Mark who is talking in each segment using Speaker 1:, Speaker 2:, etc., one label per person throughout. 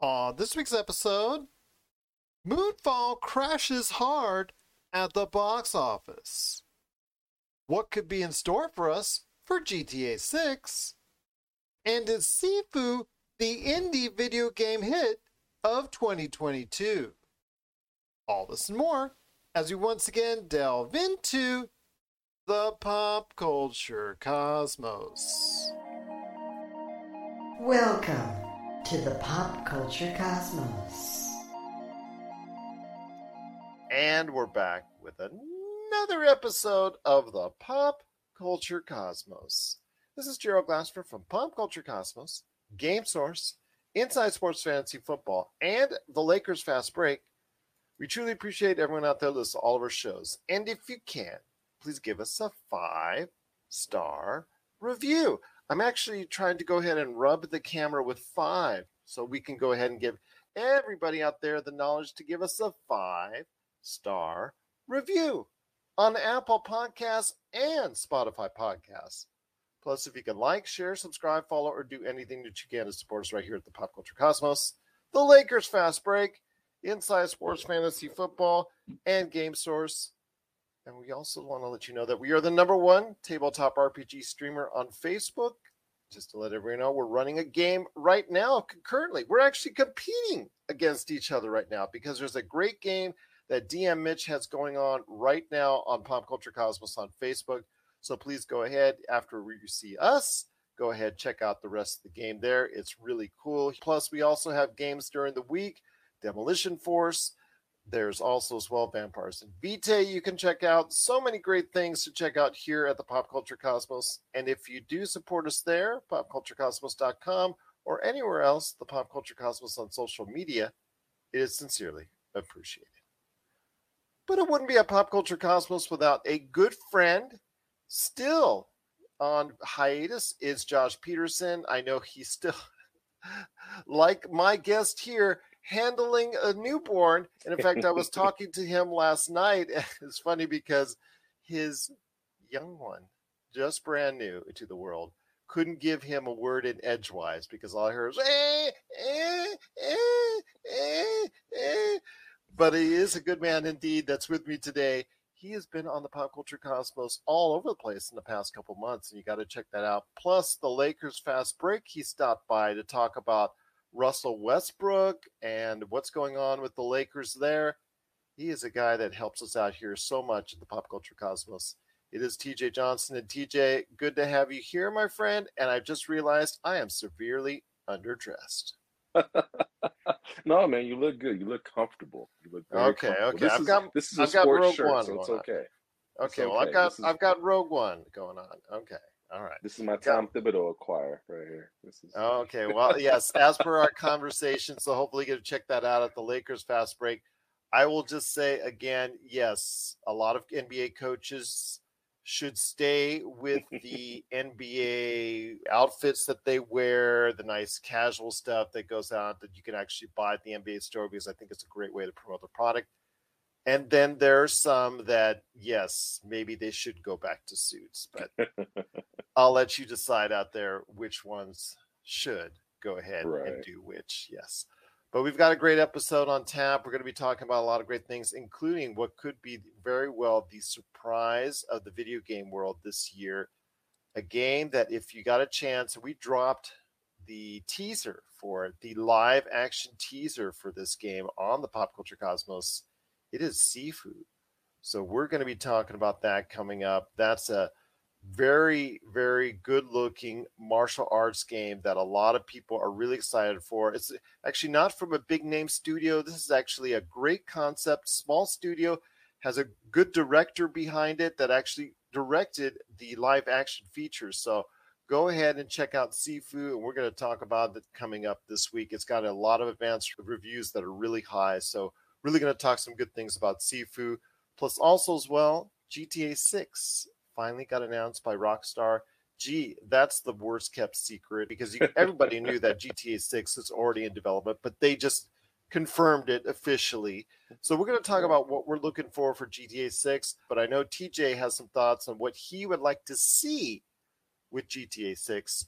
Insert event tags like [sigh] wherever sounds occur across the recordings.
Speaker 1: On this week's episode, Moonfall crashes hard at the box office. What could be in store for us for GTA 6? And is Sifu the indie video game hit of 2022? All this and more as we once again delve into the pop culture cosmos.
Speaker 2: Welcome to the pop culture cosmos.
Speaker 1: And we're back with another episode of the Pop Culture Cosmos. This is Gerald Glassford from Pop Culture Cosmos, Game Source, Inside Sports Fantasy Football, and the Lakers Fast Break. We truly appreciate everyone out there listening to all of our shows. And if you can, please give us a five star review. I'm actually trying to go ahead and rub the camera with five so we can go ahead and give everybody out there the knowledge to give us a five star review on Apple Podcasts and Spotify Podcasts. Plus, if you can like, share, subscribe, follow, or do anything that you can to support us right here at the Pop Culture Cosmos, the Lakers Fast Break, Inside Sports Fantasy Football, and Game Source. And we also want to let you know that we are the number one tabletop RPG streamer on Facebook. Just to let everyone know, we're running a game right now concurrently. We're actually competing against each other right now because there's a great game that DM Mitch has going on right now on Pop Culture Cosmos on Facebook. So please go ahead after you see us. Go ahead, check out the rest of the game there. It's really cool. Plus, we also have games during the week Demolition Force, there's also as well Vampires and Vitae you can check out. So many great things to check out here at the Pop Culture Cosmos. And if you do support us there, popculturecosmos.com or anywhere else, the Pop Culture Cosmos on social media, it is sincerely appreciated. But it wouldn't be a Pop Culture Cosmos without a good friend still on hiatus is Josh Peterson. I know he's still [laughs] like my guest here handling a newborn. And in fact, I was [laughs] talking to him last night. It's funny because his young one, just brand new to the world, couldn't give him a word in edgewise because all I heard was eh, eh, eh, eh, eh. But he is a good man indeed that's with me today. He has been on the pop culture cosmos all over the place in the past couple months, and you got to check that out. Plus, the Lakers fast break, he stopped by to talk about Russell Westbrook and what's going on with the Lakers there. He is a guy that helps us out here so much in the pop culture cosmos. It is TJ Johnson. And TJ, good to have you here, my friend. And I've just realized I am severely underdressed. [laughs]
Speaker 3: no, man, you look good. You look comfortable. You look
Speaker 1: okay. Okay,
Speaker 3: this
Speaker 1: I've
Speaker 3: is,
Speaker 1: got
Speaker 3: this is
Speaker 1: I've
Speaker 3: a
Speaker 1: got Rogue
Speaker 3: shirt,
Speaker 1: One
Speaker 3: so it's okay.
Speaker 1: Okay,
Speaker 3: It's
Speaker 1: well I've got
Speaker 3: is-
Speaker 1: I've got Rogue One going on. Okay, all right.
Speaker 3: This is my Tom Thibodeau choir right here. This is oh,
Speaker 1: Okay, well, [laughs] yes, as per our conversation, so hopefully you get to check that out at the Lakers Fast Break. I will just say again, yes, a lot of NBA coaches should stay with [laughs] the NBA outfits that they wear, the nice casual stuff that goes out that you can actually buy at the NBA store because I think it's a great way to promote the product. And then there are some that, yes, maybe they should go back to suits, but [laughs] I'll let you decide out there which ones should go ahead and do which. Yes. But we've got a great episode on tap. We're going to be talking about a lot of great things, including what could be very well the surprise of the video game world this year. A game that, if you got a chance, we dropped the teaser for it, the live action teaser for this game on the Pop Culture Cosmos. It is Sifu. So we're going to be talking about that coming up. That's a very, very good looking martial arts game that a lot of people are really excited for. It's actually not from a big name studio. This is actually a great concept, small studio, has a good director behind it that actually directed the live action features. So go ahead and check out Sifu, and we're going to talk about it coming up this week. It's got a lot of advanced reviews that are really high. So really going to talk some good things about Sifu. Plus, also as well, GTA 6 finally got announced by Rockstar. Gee, that's the worst kept secret because you, everybody knew that GTA 6 is already in development, but they just confirmed it officially. So we're going to talk about what we're looking for for GTA 6, but I know TJ has some thoughts on what he would like to see with GTA 6.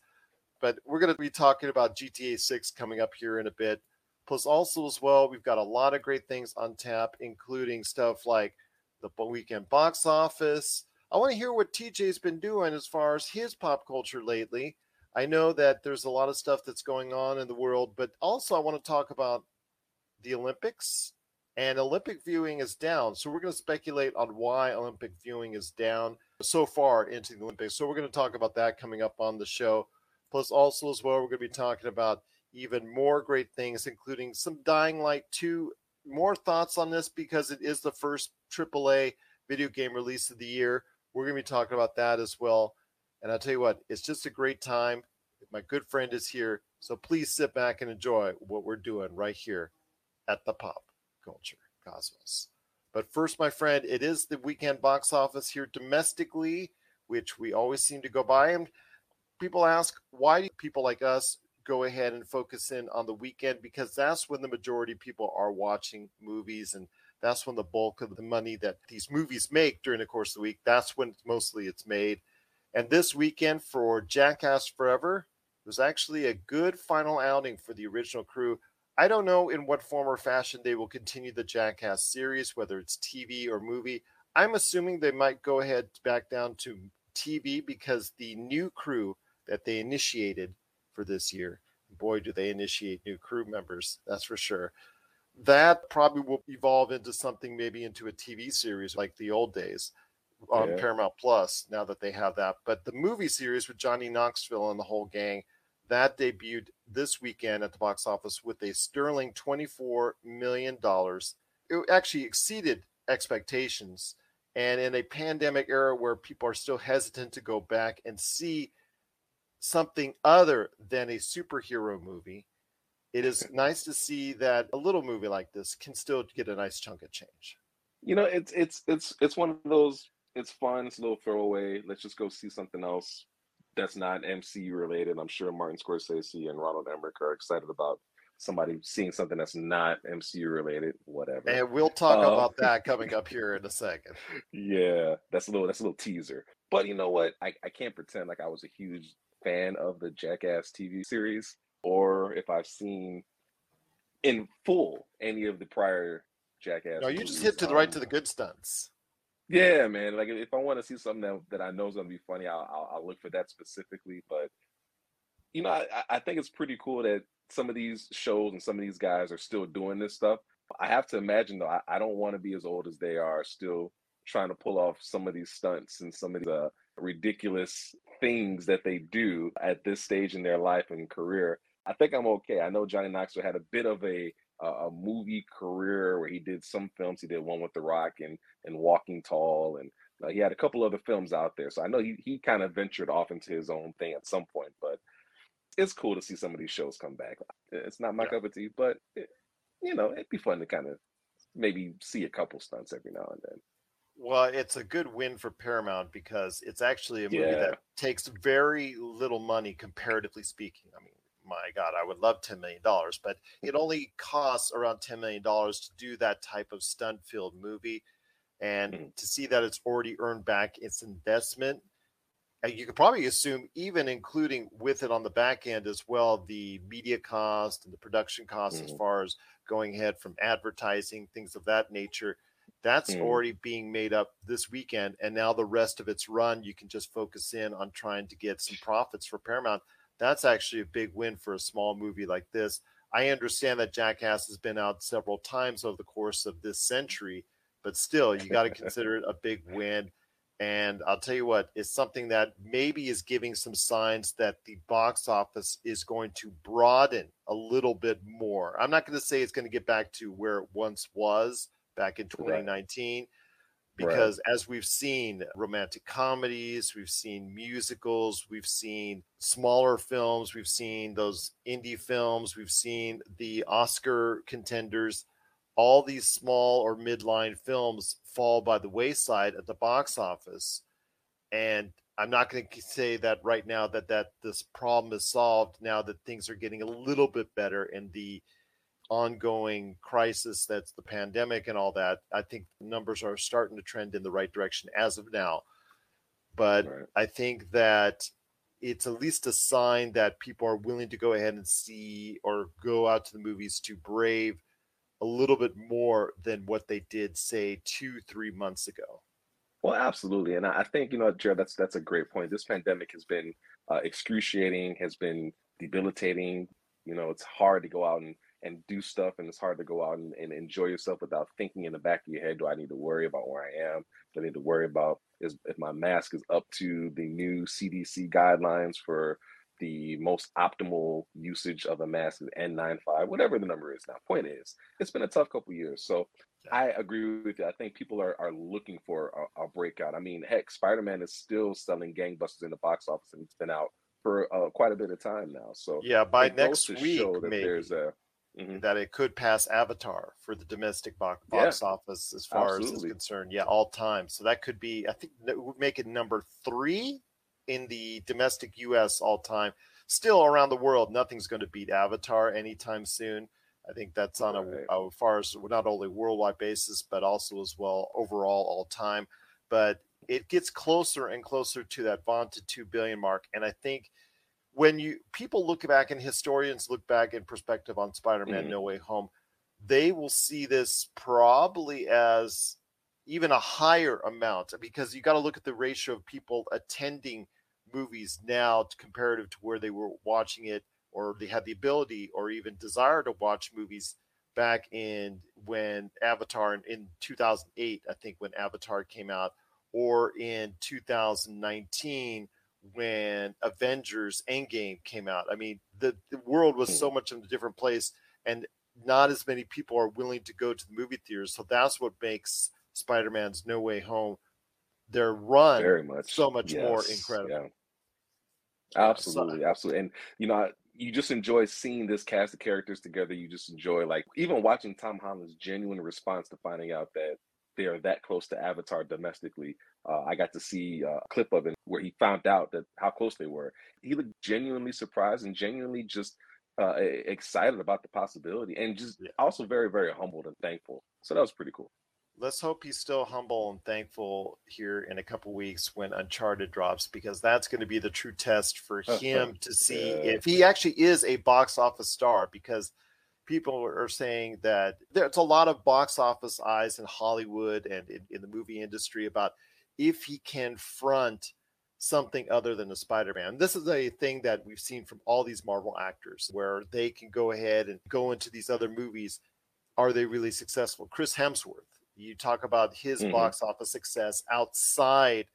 Speaker 1: But we're going to be talking about GTA 6 coming up here in a bit. Plus, also as well, we've got a lot of great things on tap, including stuff like the weekend box office. I want to hear what TJ's been doing as far as his pop culture lately. I know that there's a lot of stuff that's going on in the world, but also I want to talk about the Olympics and Olympic viewing is down. So we're going to speculate on why Olympic viewing is down so far into the Olympics. So we're going to talk about that coming up on the show. Plus, also as well, we're going to be talking about even more great things, including some Dying Light 2. More thoughts on this because it is the first AAA video game release of the year. We're going to be talking about that as well. And I'll tell you what, it's just a great time. My good friend is here. So please sit back and enjoy what we're doing right here at the Pop Culture Cosmos. But first, my friend, it is the weekend box office here domestically, which we always seem to go by. And people ask, why do people like us go ahead and focus in on the weekend? Because that's when the majority of people are watching movies and that's when the bulk of the money that these movies make during the course of the week, that's when mostly it's made. And this weekend for Jackass Forever was actually a good final outing for the original crew. I don't know in what form or fashion they will continue the Jackass series, whether it's TV or movie. I'm assuming they might go ahead back down to TV because the new crew that they initiated for this year, boy, do they initiate new crew members, that's for sure. That probably will evolve into something maybe into a TV series like the old days on yeah. Paramount Plus now that they have that. But the movie series with Johnny Knoxville and the whole gang that debuted this weekend at the box office with a sterling $24 million. It actually exceeded expectations. And in a pandemic era where people are still hesitant to go back and see something other than a superhero movie, it is [laughs] nice to see that a little movie like this can still get a nice chunk of change.
Speaker 3: You know, it's it's it's it's one of those it's fun. It's a little throwaway. Let's just go see something else that's not MCU related. I'm sure Martin Scorsese and Roland Emmerich are excited about somebody seeing something that's not MCU related, whatever.
Speaker 1: And we'll talk um, about that [laughs] coming up here in a second.
Speaker 3: Yeah, that's a little that's a little teaser. But you know what? I, I can't pretend like I was a huge fan of the Jackass TV series or if I've seen in full any of the prior Jackass.
Speaker 1: No, you just hit to the right to the good stunts.
Speaker 3: Yeah, man. Like if I want to see something that, that I know is going to be funny, I'll, I'll, I'll look for that specifically. But you know, I, I think it's pretty cool that some of these shows and some of these guys are still doing this stuff. I have to imagine though, I, I don't want to be as old as they are, still trying to pull off some of these stunts and some of the uh, ridiculous things that they do at this stage in their life and career. I think I'm okay. I know Johnny Knoxville had a bit of a a movie career where he did some films. He did one with The Rock and and Walking Tall, and uh, he had a couple other films out there. So I know he he kind of ventured off into his own thing at some point. But it's cool to see some of these shows come back. It's not my yeah. cup of tea, but it, you know it'd be fun to kind of maybe see a couple stunts every now and then.
Speaker 1: Well, it's a good win for Paramount because it's actually a movie yeah. that takes very little money comparatively speaking. I mean, my God, I would love $10 million, but it only costs around $10 million to do that type of stunt filled movie. And mm-hmm. to see that it's already earned back its investment, you could probably assume, even including with it on the back end as well, the media cost and the production cost mm-hmm. as far as going ahead from advertising, things of that nature. That's mm-hmm. already being made up this weekend. And now the rest of its run, you can just focus in on trying to get some profits for Paramount that's actually a big win for a small movie like this. I understand that Jackass has been out several times over the course of this century, but still, you got to [laughs] consider it a big win. And I'll tell you what, it's something that maybe is giving some signs that the box office is going to broaden a little bit more. I'm not going to say it's going to get back to where it once was back in 2019, right because right. as we've seen romantic comedies, we've seen musicals, we've seen smaller films, we've seen those indie films, we've seen the Oscar contenders, all these small or midline films fall by the wayside at the box office. And I'm not going to say that right now that that this problem is solved now that things are getting a little bit better and the ongoing crisis that's the pandemic and all that, I think numbers are starting to trend in the right direction as of now. But right. I think that it's at least a sign that people are willing to go ahead and see or go out to the movies to brave a little bit more than what they did, say, two, three months ago.
Speaker 3: Well, absolutely, and I think you know, Gerald, that's that's a great point. This pandemic has been uh, excruciating, has been debilitating. You know, it's hard to go out and and do stuff, and it's hard to go out and, and enjoy yourself without thinking in the back of your head, do I need to worry about where I am? Do I need to worry about is if my mask is up to the new CDC guidelines for the most optimal usage of a mask is N95, whatever the number is now. Point is, it's been a tough couple years. So I agree with you. I think people are, are looking for a, a breakout. I mean, heck, Spider Man is still selling gangbusters in the box office and it's been out for uh, quite a bit of time now. So
Speaker 1: yeah, by next week, maybe.
Speaker 3: there's a mm-hmm.
Speaker 1: that it could pass Avatar for the domestic box, box yeah. office as far Absolutely. as is concerned. Yeah, all time. So that could be, I think, that would make it number three in the domestic U.S. all time. Still around the world, nothing's going to beat Avatar anytime soon. I think that's on right. a, as far as not only worldwide basis, but also as well overall all time. But it gets closer and closer to that vaunted two billion mark, and I think when you people look back and historians look back in perspective on Spider-Man mm-hmm. No Way Home, they will see this probably as even a higher amount because you got to look at the ratio of people attending movies now comparative to where they were watching it or they had the ability or even desire to watch movies back in when Avatar in, in 2008, I think when Avatar came out, or in 2019 when Avengers Endgame came out. I mean, the, the world was so hmm. much in a different place, and not as many people are willing to go to the movie theaters. So that's what makes Spider Man's No Way Home their run
Speaker 3: very much
Speaker 1: so much
Speaker 3: yes.
Speaker 1: more incredible. Yeah.
Speaker 3: Absolutely, absolutely. And you know, you just enjoy seeing this cast of characters together. You just enjoy like even watching Tom Holland's genuine response to finding out that they are that close to Avatar domestically. Uh, I got to see a clip of it where he found out that how close they were. He looked genuinely surprised and genuinely just uh, excited about the possibility, and just yeah. also very, very humbled and thankful. So that was pretty cool
Speaker 1: let's hope he's still humble and thankful here in a couple weeks when Uncharted drops, because that's going to be the true test for [laughs] him to see yeah. if he actually is a box office star. Because people are saying that there's a lot of box office eyes in Hollywood and in, in the movie industry about if he can front something other than a Spider-Man. This is a thing that we've seen from all these Marvel actors where they can go ahead and go into these other movies. Are they really successful? Chris Hemsworth you talk about his mm-hmm. box office success outside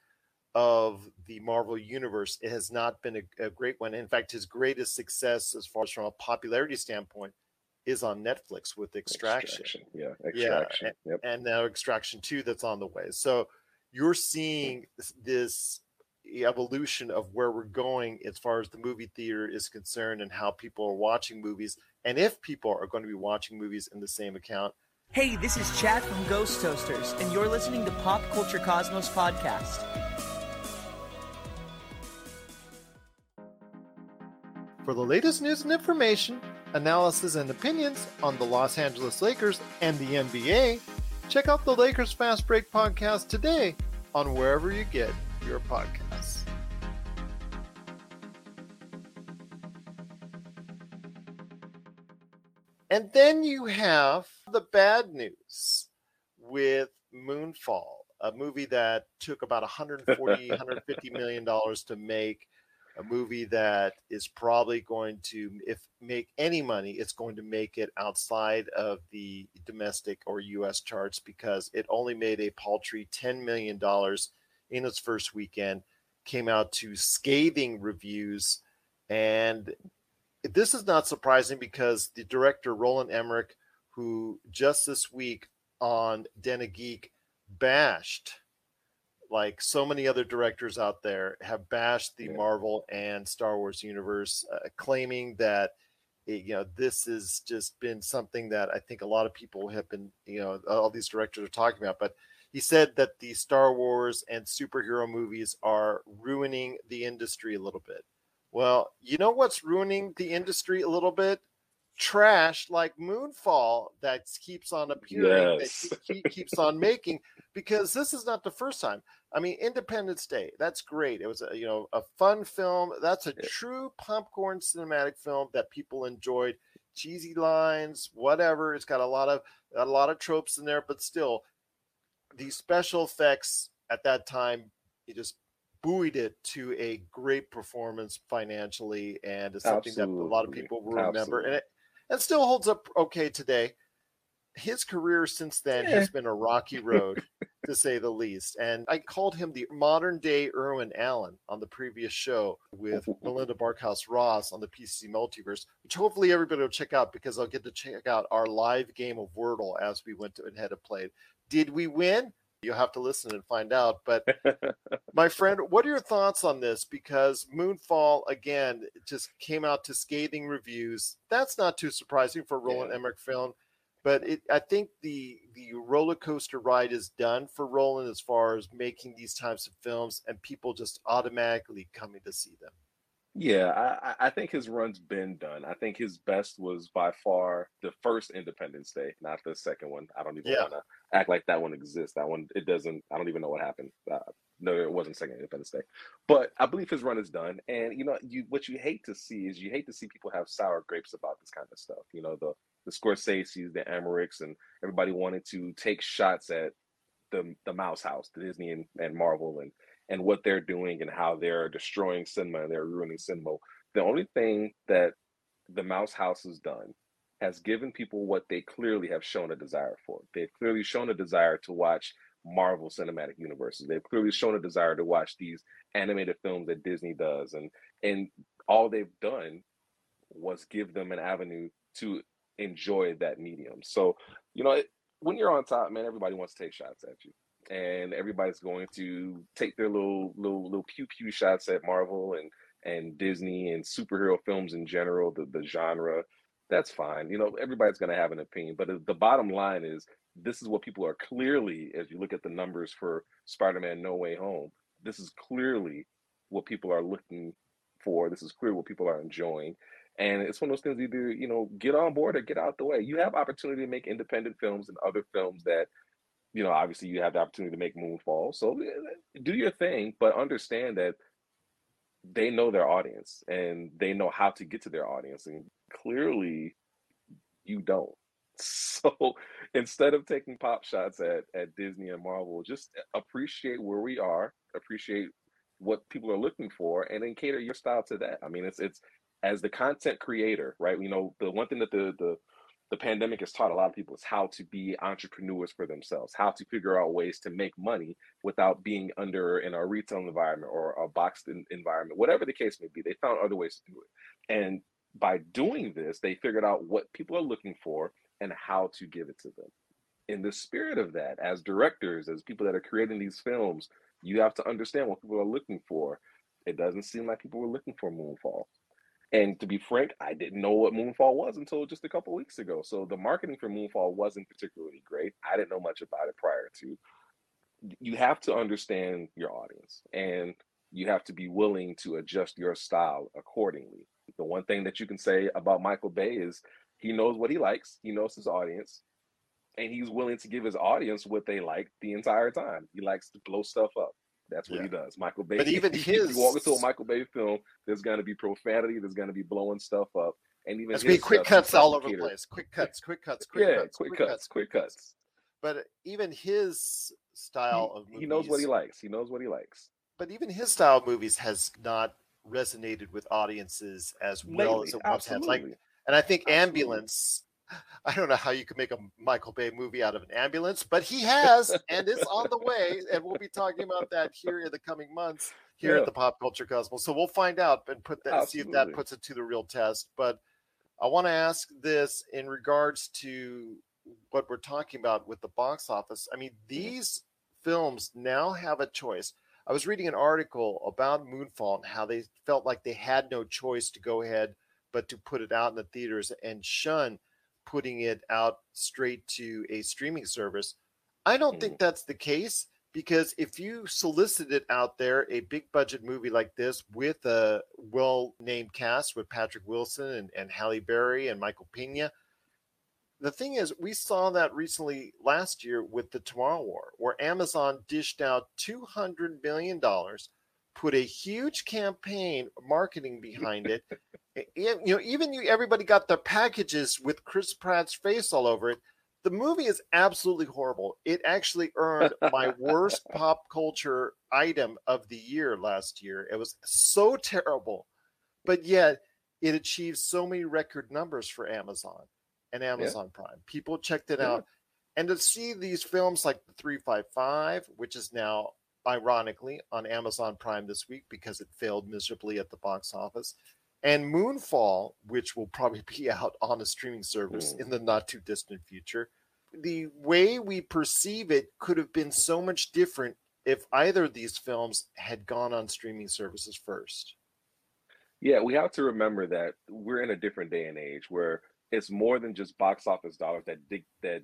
Speaker 1: of the Marvel universe. It has not been a, a, great one. In fact, his greatest success, as far as from a popularity standpoint, is on Netflix with Extraction.
Speaker 3: Extraction. Yeah, Extraction.
Speaker 1: Yeah, yep. and now Extraction Two that's on the way. So you're seeing this, this evolution of where we're going as far as the movie theater is concerned and how people are watching movies and if people are going to be watching movies in the same account
Speaker 4: Hey, this is Chad from Ghost Toasters, and you're listening to Pop Culture Cosmos Podcast.
Speaker 1: For the latest news and information, analysis and opinions on the Los Angeles Lakers and the NBA, check out the Lakers Fast Break podcast today on wherever you get your podcasts. And then you have the bad news with Moonfall, a movie that took about 140, 150 million dollars to make, a movie that is probably going to, if make any money, it's going to make it outside of the domestic or U.S. charts because it only made a paltry 10 million dollars in its first weekend, came out to scathing reviews, and this is not surprising because the director Roland Emmerich, who just this week on Den Geek bashed, like so many other directors out there, have bashed the yeah. Marvel and Star Wars universe, uh, claiming that it, you know this has just been something that I think a lot of people have been, you know, all these directors are talking about, but. He said that the Star Wars and superhero movies are ruining the industry a little bit well, you know what's ruining the industry a little bit? Trash like Moonfall that keeps on appearing,
Speaker 3: Yes.
Speaker 1: that he, he keeps on making, because this is not the first time. I mean, Independence Day, that's great. It was a you know a fun film. That's a
Speaker 3: Yeah.
Speaker 1: true popcorn cinematic film that people enjoyed. Cheesy lines, whatever. It's got a lot of a lot of tropes in there, but still, the special effects at that time, it just buoyed it to a great performance financially, and it's something that a lot of people will remember,
Speaker 3: Absolutely.
Speaker 1: and it, it still holds up okay today. His career since then
Speaker 3: Yeah.
Speaker 1: has been a rocky road, to [laughs] say the least. And I called him the modern day Irwin Allen on the previous show with [laughs] Melinda Barkhouse Ross on the PC Multiverse, which hopefully everybody will check out because I'll get to check out our live game of Wordle as we went to and had it played. Did we win? You'll have to listen and find out. But [laughs] my friend, what are your thoughts on this? Because Moonfall again just came out to scathing reviews. That's not too surprising for a Roland
Speaker 3: Yeah.
Speaker 1: Emmerich film, but it, I think the the roller coaster ride is done for Roland as far as making these types of films and people just automatically coming to see them.
Speaker 3: Yeah, I, I- think his run's been done. I think his best was by far the first Independence Day, not the second one. I don't even
Speaker 1: Yeah.
Speaker 3: want to act like that one exists. That one, it doesn't. I don't even know what happened. Uh, no, it wasn't second Independence Day, but I believe his run is done. And you know, you what you hate to see is you hate to see people have sour grapes about this kind of stuff. You know, the the Scorsese's, the Emmerichs, and everybody wanted to take shots at the the Mouse House, the Disney and, and Marvel, and and what they're doing and how they're destroying cinema and they're ruining cinema. The only thing that the Mouse House has done has given people what they clearly have shown a desire for. They've clearly shown a desire to watch Marvel cinematic universes. They've clearly shown a desire to watch these animated films that Disney does, and and all they've done was give them an avenue to enjoy that medium. So you know, it, when you're on top, man, everybody wants to take shots at you and everybody's going to take their little little little pew pew shots at Marvel and and Disney and superhero films in general, the the genre. That's fine. You know, everybody's going to have an opinion, but the bottom line is this is what people are clearly as you look at the numbers for Spider-Man No Way Home, this is clearly what people are looking for. This is clearly what people are enjoying. And it's one of those things either, you know, get on board or get out the way. You have opportunity to make independent films and other films that you know, obviously you have the opportunity to make Moonfall. So eh, do your thing, but understand that they know their audience and they know how to get to their audience. And clearly you don't. [laughs] So instead of taking pop shots at, at Disney and Marvel, just appreciate where we are, appreciate what people are looking for, and then cater your style to that. I mean, it's it's as the content creator, right? You know, the one thing that the the the pandemic has taught a lot of people is how to be entrepreneurs for themselves, how to figure out ways to make money without being under in a retail environment or a boxed environment, whatever the case may be. They found other ways to do it. And by doing this, they figured out what people are looking for and how to give it to them. In the spirit of that, as directors, as people that are creating these films, you have to understand what people are looking for. It doesn't seem like people were looking for Moonfall. And to be frank, I didn't know what Moonfall was until just a couple weeks ago. So the marketing for Moonfall wasn't particularly great. I didn't know much about it prior to. You have to understand your audience and you have to be willing to adjust your style accordingly. The one thing that you can say about Michael Bay is he knows what he likes, he knows his audience, and he's willing to give his audience what they like the entire time. He likes to blow stuff up. That's what
Speaker 1: Yeah.
Speaker 3: he does. Michael Bay.
Speaker 1: But even [laughs] his-
Speaker 3: you walk into a Michael Bay film, there's going to be profanity. There's going to be blowing stuff up, and even
Speaker 1: There's
Speaker 3: his
Speaker 1: be quick cuts all over the place. Quick cuts, quick cuts, quick
Speaker 3: yeah,
Speaker 1: cuts,
Speaker 3: quick cuts, quick cuts.
Speaker 1: But even his style of
Speaker 3: He,
Speaker 1: movies,
Speaker 3: he knows what he likes. He knows what he likes.
Speaker 1: but even his style of movies has not resonated with audiences as well
Speaker 3: Lately,
Speaker 1: as it once has. Like, and I think
Speaker 3: Absolutely.
Speaker 1: Ambulance. [laughs] I don't know how you could make a Michael Bay movie out of an ambulance, but he has, [laughs] and it's on the way, and we'll be talking about that here in the coming months here
Speaker 3: Yeah.
Speaker 1: at the Pop Culture Cosmos. So we'll find out and put that, see if that puts it to the real test. But I want to ask this in regards to what we're talking about with the box office. I mean, mm-hmm. these films now have a choice. I was reading an article about Moonfall and how they felt like they had no choice to go ahead but to put it out in the theaters and shun putting it out straight to a streaming service. I don't think mm. that's the case. because if you solicited out there a big budget movie like this with a well named cast with Patrick Wilson and, and Halle Berry and Michael Pena, the thing is, we saw that recently last year with the Tomorrow War, where Amazon dished out $200 million, put a huge campaign marketing behind it. [laughs] you know, even you, everybody got their packages with Chris Pratt's face all over it. The movie is absolutely horrible. It actually earned my worst [laughs] pop culture item of the year last year. It was so terrible, but yet it achieved so many record numbers for Amazon and Amazon yeah. Prime. People checked it yeah. out. And to see these films like the 355, which is now ironically on Amazon Prime this week because it failed miserably at the box office, and Moonfall, which will probably [laughs] be out on a streaming service mm. in the not too distant future. The way we perceive it could have been so much different if either of these films had gone on streaming services first.
Speaker 3: Yeah, we have to remember that we're in a different day and age where it's more than just box office dollars that de- that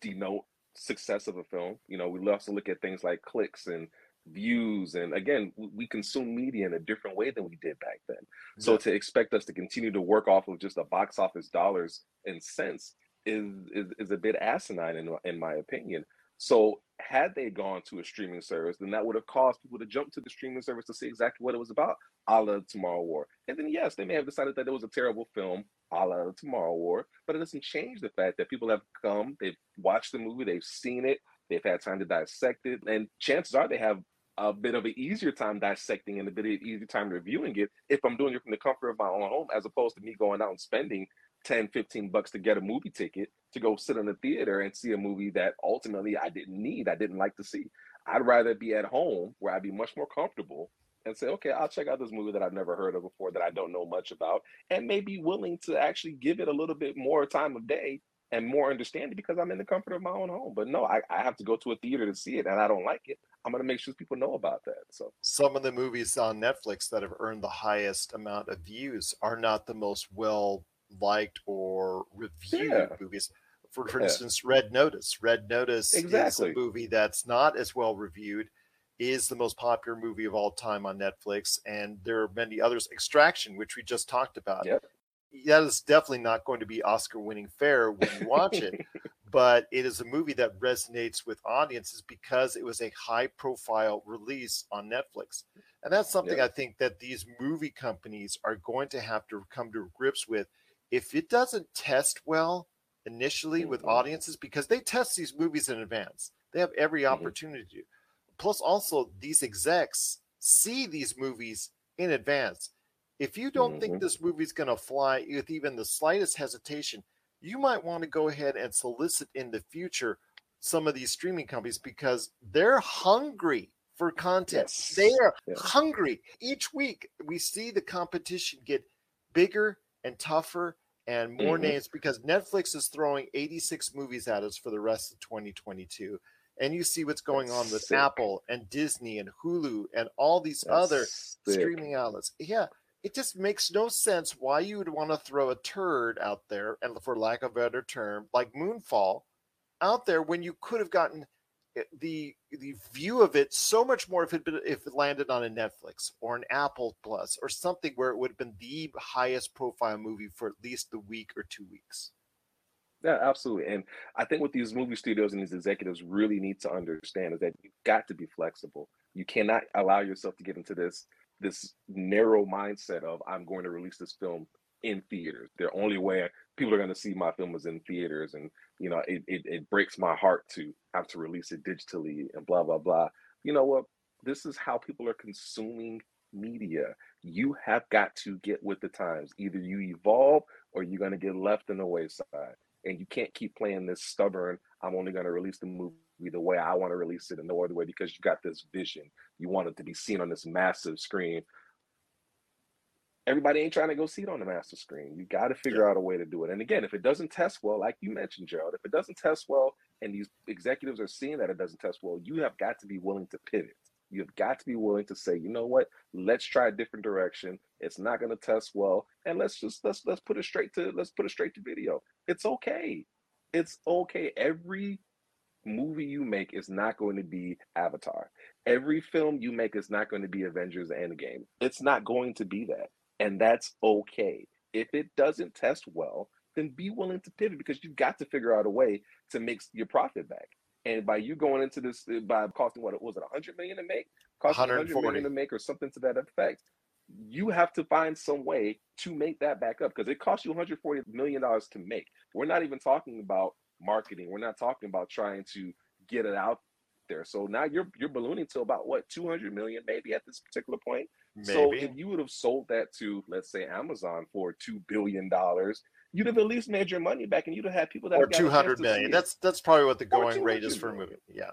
Speaker 3: denote success of a film. You know, we also look at things like clicks and views and again we consume media in a different way than we did back then yeah. so to expect us to continue to work off of just the box office dollars and cents is is, is a bit asinine in, in my opinion so had they gone to a streaming service, then that would have caused people to jump to the streaming service to see exactly what it was about, a la Tomorrow War. And then yes, they may have decided that it was a terrible film, a la Tomorrow War, but it doesn't change the fact that people have come, they've watched the movie, they've seen it, they've had time to dissect it, and chances are they have a bit of an easier time dissecting and a bit of an easier time reviewing it if I'm doing it from the comfort of my own home, as opposed to me going out and spending 10, 15 bucks to get a movie ticket to go sit in the theater and see a movie that ultimately I didn't need, I didn't like to see. I'd rather be at home where I'd be much more comfortable and say, okay, I'll check out this movie that I've never heard of before that I don't know much about, and may be willing to actually give it a little bit more time of day and more understanding because I'm in the comfort of my own home. But no, I, I have to go to a theater to see it and I don't like it. I'm going to make sure people know about that. So
Speaker 1: some of the movies on Netflix that have earned the highest amount of views are not the most well liked or reviewed yeah. movies. For, for yeah. instance, Red Notice. Red Notice exactly. is a movie that's not as well reviewed, is the most popular movie of all time on Netflix, and there are many others. Extraction, which we just talked about, yep. that is definitely not going to be Oscar-winning fare when you watch it. [laughs] but it is a movie that resonates with audiences because it was a high-profile release on Netflix. And that's something I think that these movie companies are going to have to come to grips with if it doesn't test well initially mm-hmm. with audiences, because they test these movies in advance, they have every mm-hmm. opportunity mm-hmm. to. Plus, also, these execs see these movies in advance. If you don't mm-hmm. think this movie's going to fly with even the slightest hesitation, you might want to go ahead and solicit in the future some of these streaming companies because they're hungry for content. Yes. They are yes. hungry. Each week, we see the competition get bigger and tougher and more mm-hmm. names because Netflix is throwing 86 movies at us for the rest of 2022. And you see what's going That's on with sick. Apple and Disney and Hulu and all these That's other sick. streaming outlets. Yeah, it just makes no sense why you would want to throw a turd out there, and for lack of a better term, like Moonfall, out there when you could have gotten eh, the the view of it so much more if it had been, if it landed on a Netflix or an Apple Plus or something where it would have been the highest profile movie for at least the week or two weeks.
Speaker 3: Yeah, absolutely. And I think what these movie studios and these executives really need to understand is that you've got to be flexible. You cannot allow yourself to get into this this narrow mindset of I'm going to release this film in theaters. The only way people are going to see my film is in theaters, and you know, it, it, it breaks my heart to have to release it digitally and blah blah blah. You know what? This is how people are consuming media. You have got to get with the times. Either you evolve or you're going to get left in the wayside. And you can't keep playing this stubborn. I'm only going to release the movie the way I want to release it and no other way because you got this vision. You want it to be seen on this massive screen everybody ain't trying to go see it on the master screen. You got to figure yeah. out a way to do it. And again, if it doesn't test well, like you mentioned, Gerald, if it doesn't test well and these executives are seeing that it doesn't test well, you have got to be willing to pivot. You have got to be willing to say, you know what, let's try a different direction. It's not going to test well, and let's just let's let's put it straight to let's put it straight to video. It's okay. It's okay. Every movie you make is not going to be Avatar. Every film you make is not going to be Avengers Endgame. It's not going to be that. And that's okay. If it doesn't test well, then be willing to pivot because you've got to figure out a way to make your profit back. And by you going into this uh, by costing what it was it, 100 million to make, costing 100 million to make, or something to that effect, you have to find some way to make that back up because it costs you 140 million dollars to make. We're not even talking about marketing. We're not talking about trying to get it out there. So now you're you're ballooning to about what 200 million maybe at this particular point. Maybe. So if you would have sold that to let's say Amazon for 2 billion dollars, you'd have at least made your money back and you'd have had people that
Speaker 1: or 200 million. That's that's probably what the going rate is for a movie. Yeah.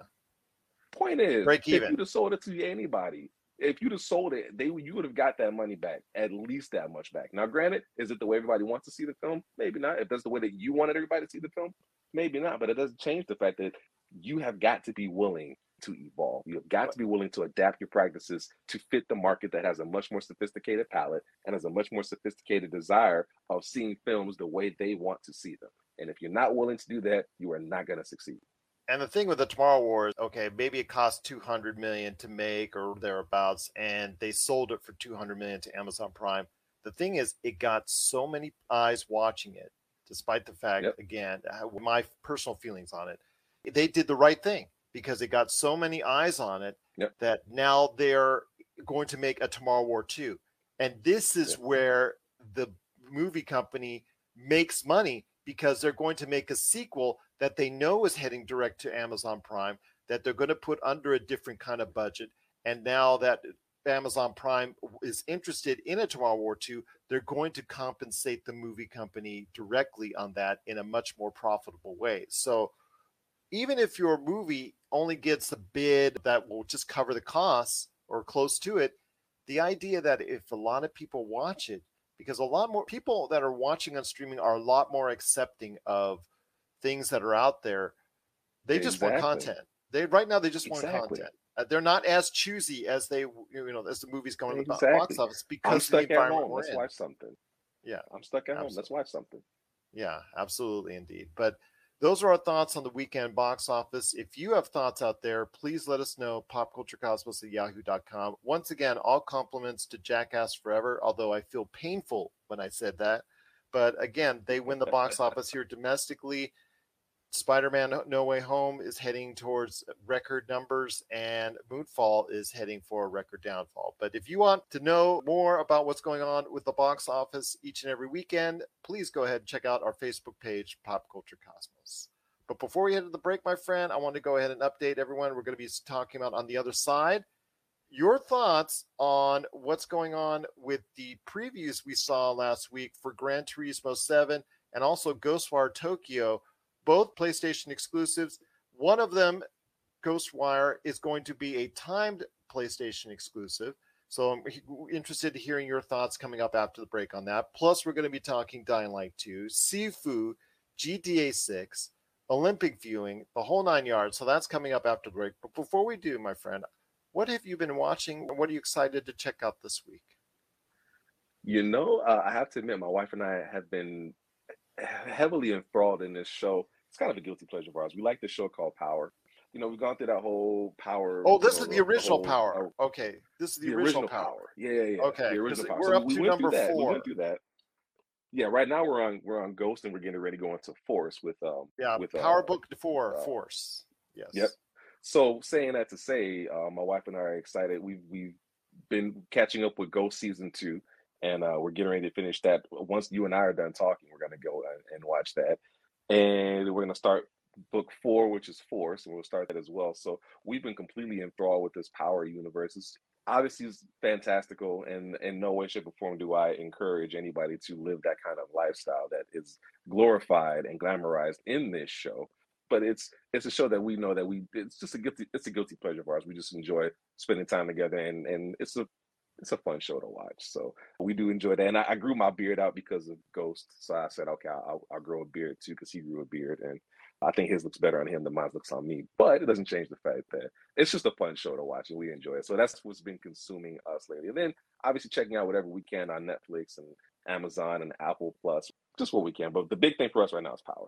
Speaker 3: Point is, break even. If you'd have sold it to anybody, if you'd have sold it, they you would have got that money back, at least that much back. Now, granted, is it the way everybody wants to see the film? Maybe not. If that's the way that you wanted everybody to see the film, maybe not. But it doesn't change the fact that you have got to be willing to evolve. You have got to be willing to adapt your practices to fit the market that has a much more sophisticated palette and has a much more sophisticated desire of seeing films the way they want to see them. And if you're not willing to do that, you are not going to succeed.
Speaker 1: And the thing with the Tomorrow War is, okay, maybe it cost 200 million to make or thereabouts, and they sold it for 200 million to Amazon Prime. The thing is, it got so many eyes watching it, despite the fact, yep. again, my personal feelings on it. They did the right thing because it got so many eyes on it yep. that now they're going to make a Tomorrow War 2. And this is yep. where the movie company makes money because they're going to make a sequel that they know is heading direct to Amazon Prime, that they're going to put under a different kind of budget. And now that Amazon Prime is interested in a Tomorrow War 2, they're going to compensate the movie company directly on that in a much more profitable way. So even if your movie only gets a bid that will just cover the costs or close to it, the idea that if a lot of people watch it, because a lot more people that are watching on streaming are a lot more accepting of things that are out there. They exactly. just want content. They right now they just exactly. want content. Uh, they're not as choosy as they you know as the movies going exactly. to the box office because I'm
Speaker 3: stuck at home. Let's in. watch something.
Speaker 1: Yeah,
Speaker 3: I'm stuck at absolutely. home. Let's watch something.
Speaker 1: Yeah, absolutely, indeed. But those are our thoughts on the weekend box office. If you have thoughts out there, please let us know. Popculturecosmos at yahoo.com. Once again, all compliments to Jackass Forever, although I feel painful when I said that. But again, they win the box office here domestically. Spider-Man: No Way Home is heading towards record numbers, and Moonfall is heading for a record downfall. But if you want to know more about what's going on with the box office each and every weekend, please go ahead and check out our Facebook page, Pop Culture Cosmos. But before we head to the break, my friend, I want to go ahead and update everyone. We're going to be talking about on the other side your thoughts on what's going on with the previews we saw last week for Gran Turismo 7 and also Ghostwire Tokyo both PlayStation exclusives. One of them, Ghostwire, is going to be a timed PlayStation exclusive. So I'm interested in hearing your thoughts coming up after the break on that. Plus, we're going to be talking Dying Light 2, Sifu, GTA 6, Olympic viewing, the whole nine yards. So that's coming up after the break. But before we do, my friend, what have you been watching? What are you excited to check out this week?
Speaker 3: You know, uh, I have to admit, my wife and I have been heavily enthralled in this show it's kind of a guilty pleasure of ours. We like the show called Power. You know, we've gone through that whole Power.
Speaker 1: Oh, this
Speaker 3: know,
Speaker 1: is the original whole, Power. Okay, this is the,
Speaker 3: the
Speaker 1: original,
Speaker 3: original
Speaker 1: power.
Speaker 3: power. Yeah, yeah, yeah.
Speaker 1: Okay,
Speaker 3: the original Power.
Speaker 1: We're so up we to number four.
Speaker 3: We went through that. Yeah, right now we're on we're on Ghost and we're getting ready to go into Force with um
Speaker 1: yeah
Speaker 3: with
Speaker 1: Power
Speaker 3: uh,
Speaker 1: Book Four uh, Force. Yes.
Speaker 3: Yep. So saying that to say, uh, my wife and I are excited. We've we've been catching up with Ghost season two, and uh, we're getting ready to finish that. Once you and I are done talking, we're gonna go and, watch that, and we're gonna start book four, which is Force, and we'll start that as well. So we've been completely enthralled with this Power universe. It's obviously it's fantastical, and in no way, shape, or form do I encourage anybody to live that kind of lifestyle that is glorified and glamorized in this show. But it's it's a show that we know that we it's just a guilty it's a guilty pleasure of ours. We just enjoy spending time together, and and it's a it's a fun show to watch. So we do enjoy that. And I, I grew my beard out because of Ghost. So I said, okay, I'll, I'll grow a beard too because he grew a beard. And I think his looks better on him than mine looks on me. But it doesn't change the fact that it's just a fun show to watch and we enjoy it. So that's what's been consuming us lately. And then obviously checking out whatever we can on Netflix and Amazon and Apple Plus, just what we can. But the big thing for us right now is power.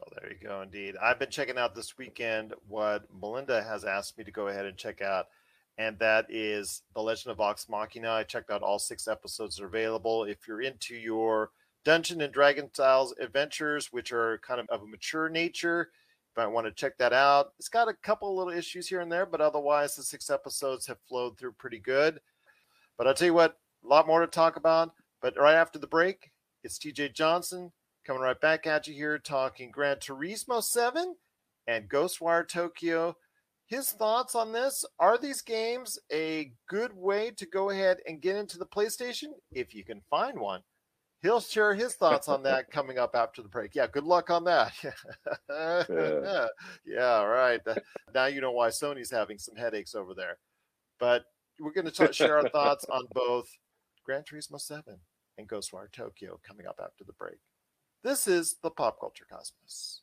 Speaker 1: Oh, there you go. Indeed. I've been checking out this weekend what Melinda has asked me to go ahead and check out, and that is The Legend of Vox Machina. I checked out all six episodes are available. If you're into your Dungeon and Dragon styles adventures, which are kind of of a mature nature, you might want to check that out. It's got a couple little issues here and there, but otherwise, the six episodes have flowed through pretty good. But I'll tell you what, a lot more to talk about. But right after the break, it's TJ Johnson coming right back at you here talking Gran Turismo 7 and Ghostwire Tokyo. His thoughts on this are these games a good way to go ahead and get into the PlayStation if you can find one? He'll share his thoughts on that [laughs] coming up after the break. Yeah, good luck on that. yeah. [laughs] yeah, right. Now you know why Sony's having some headaches over there. But we're going to share our thoughts [laughs] on both Gran Turismo 7 and Ghostwire Tokyo coming up after the break. This is the Pop Culture Cosmos.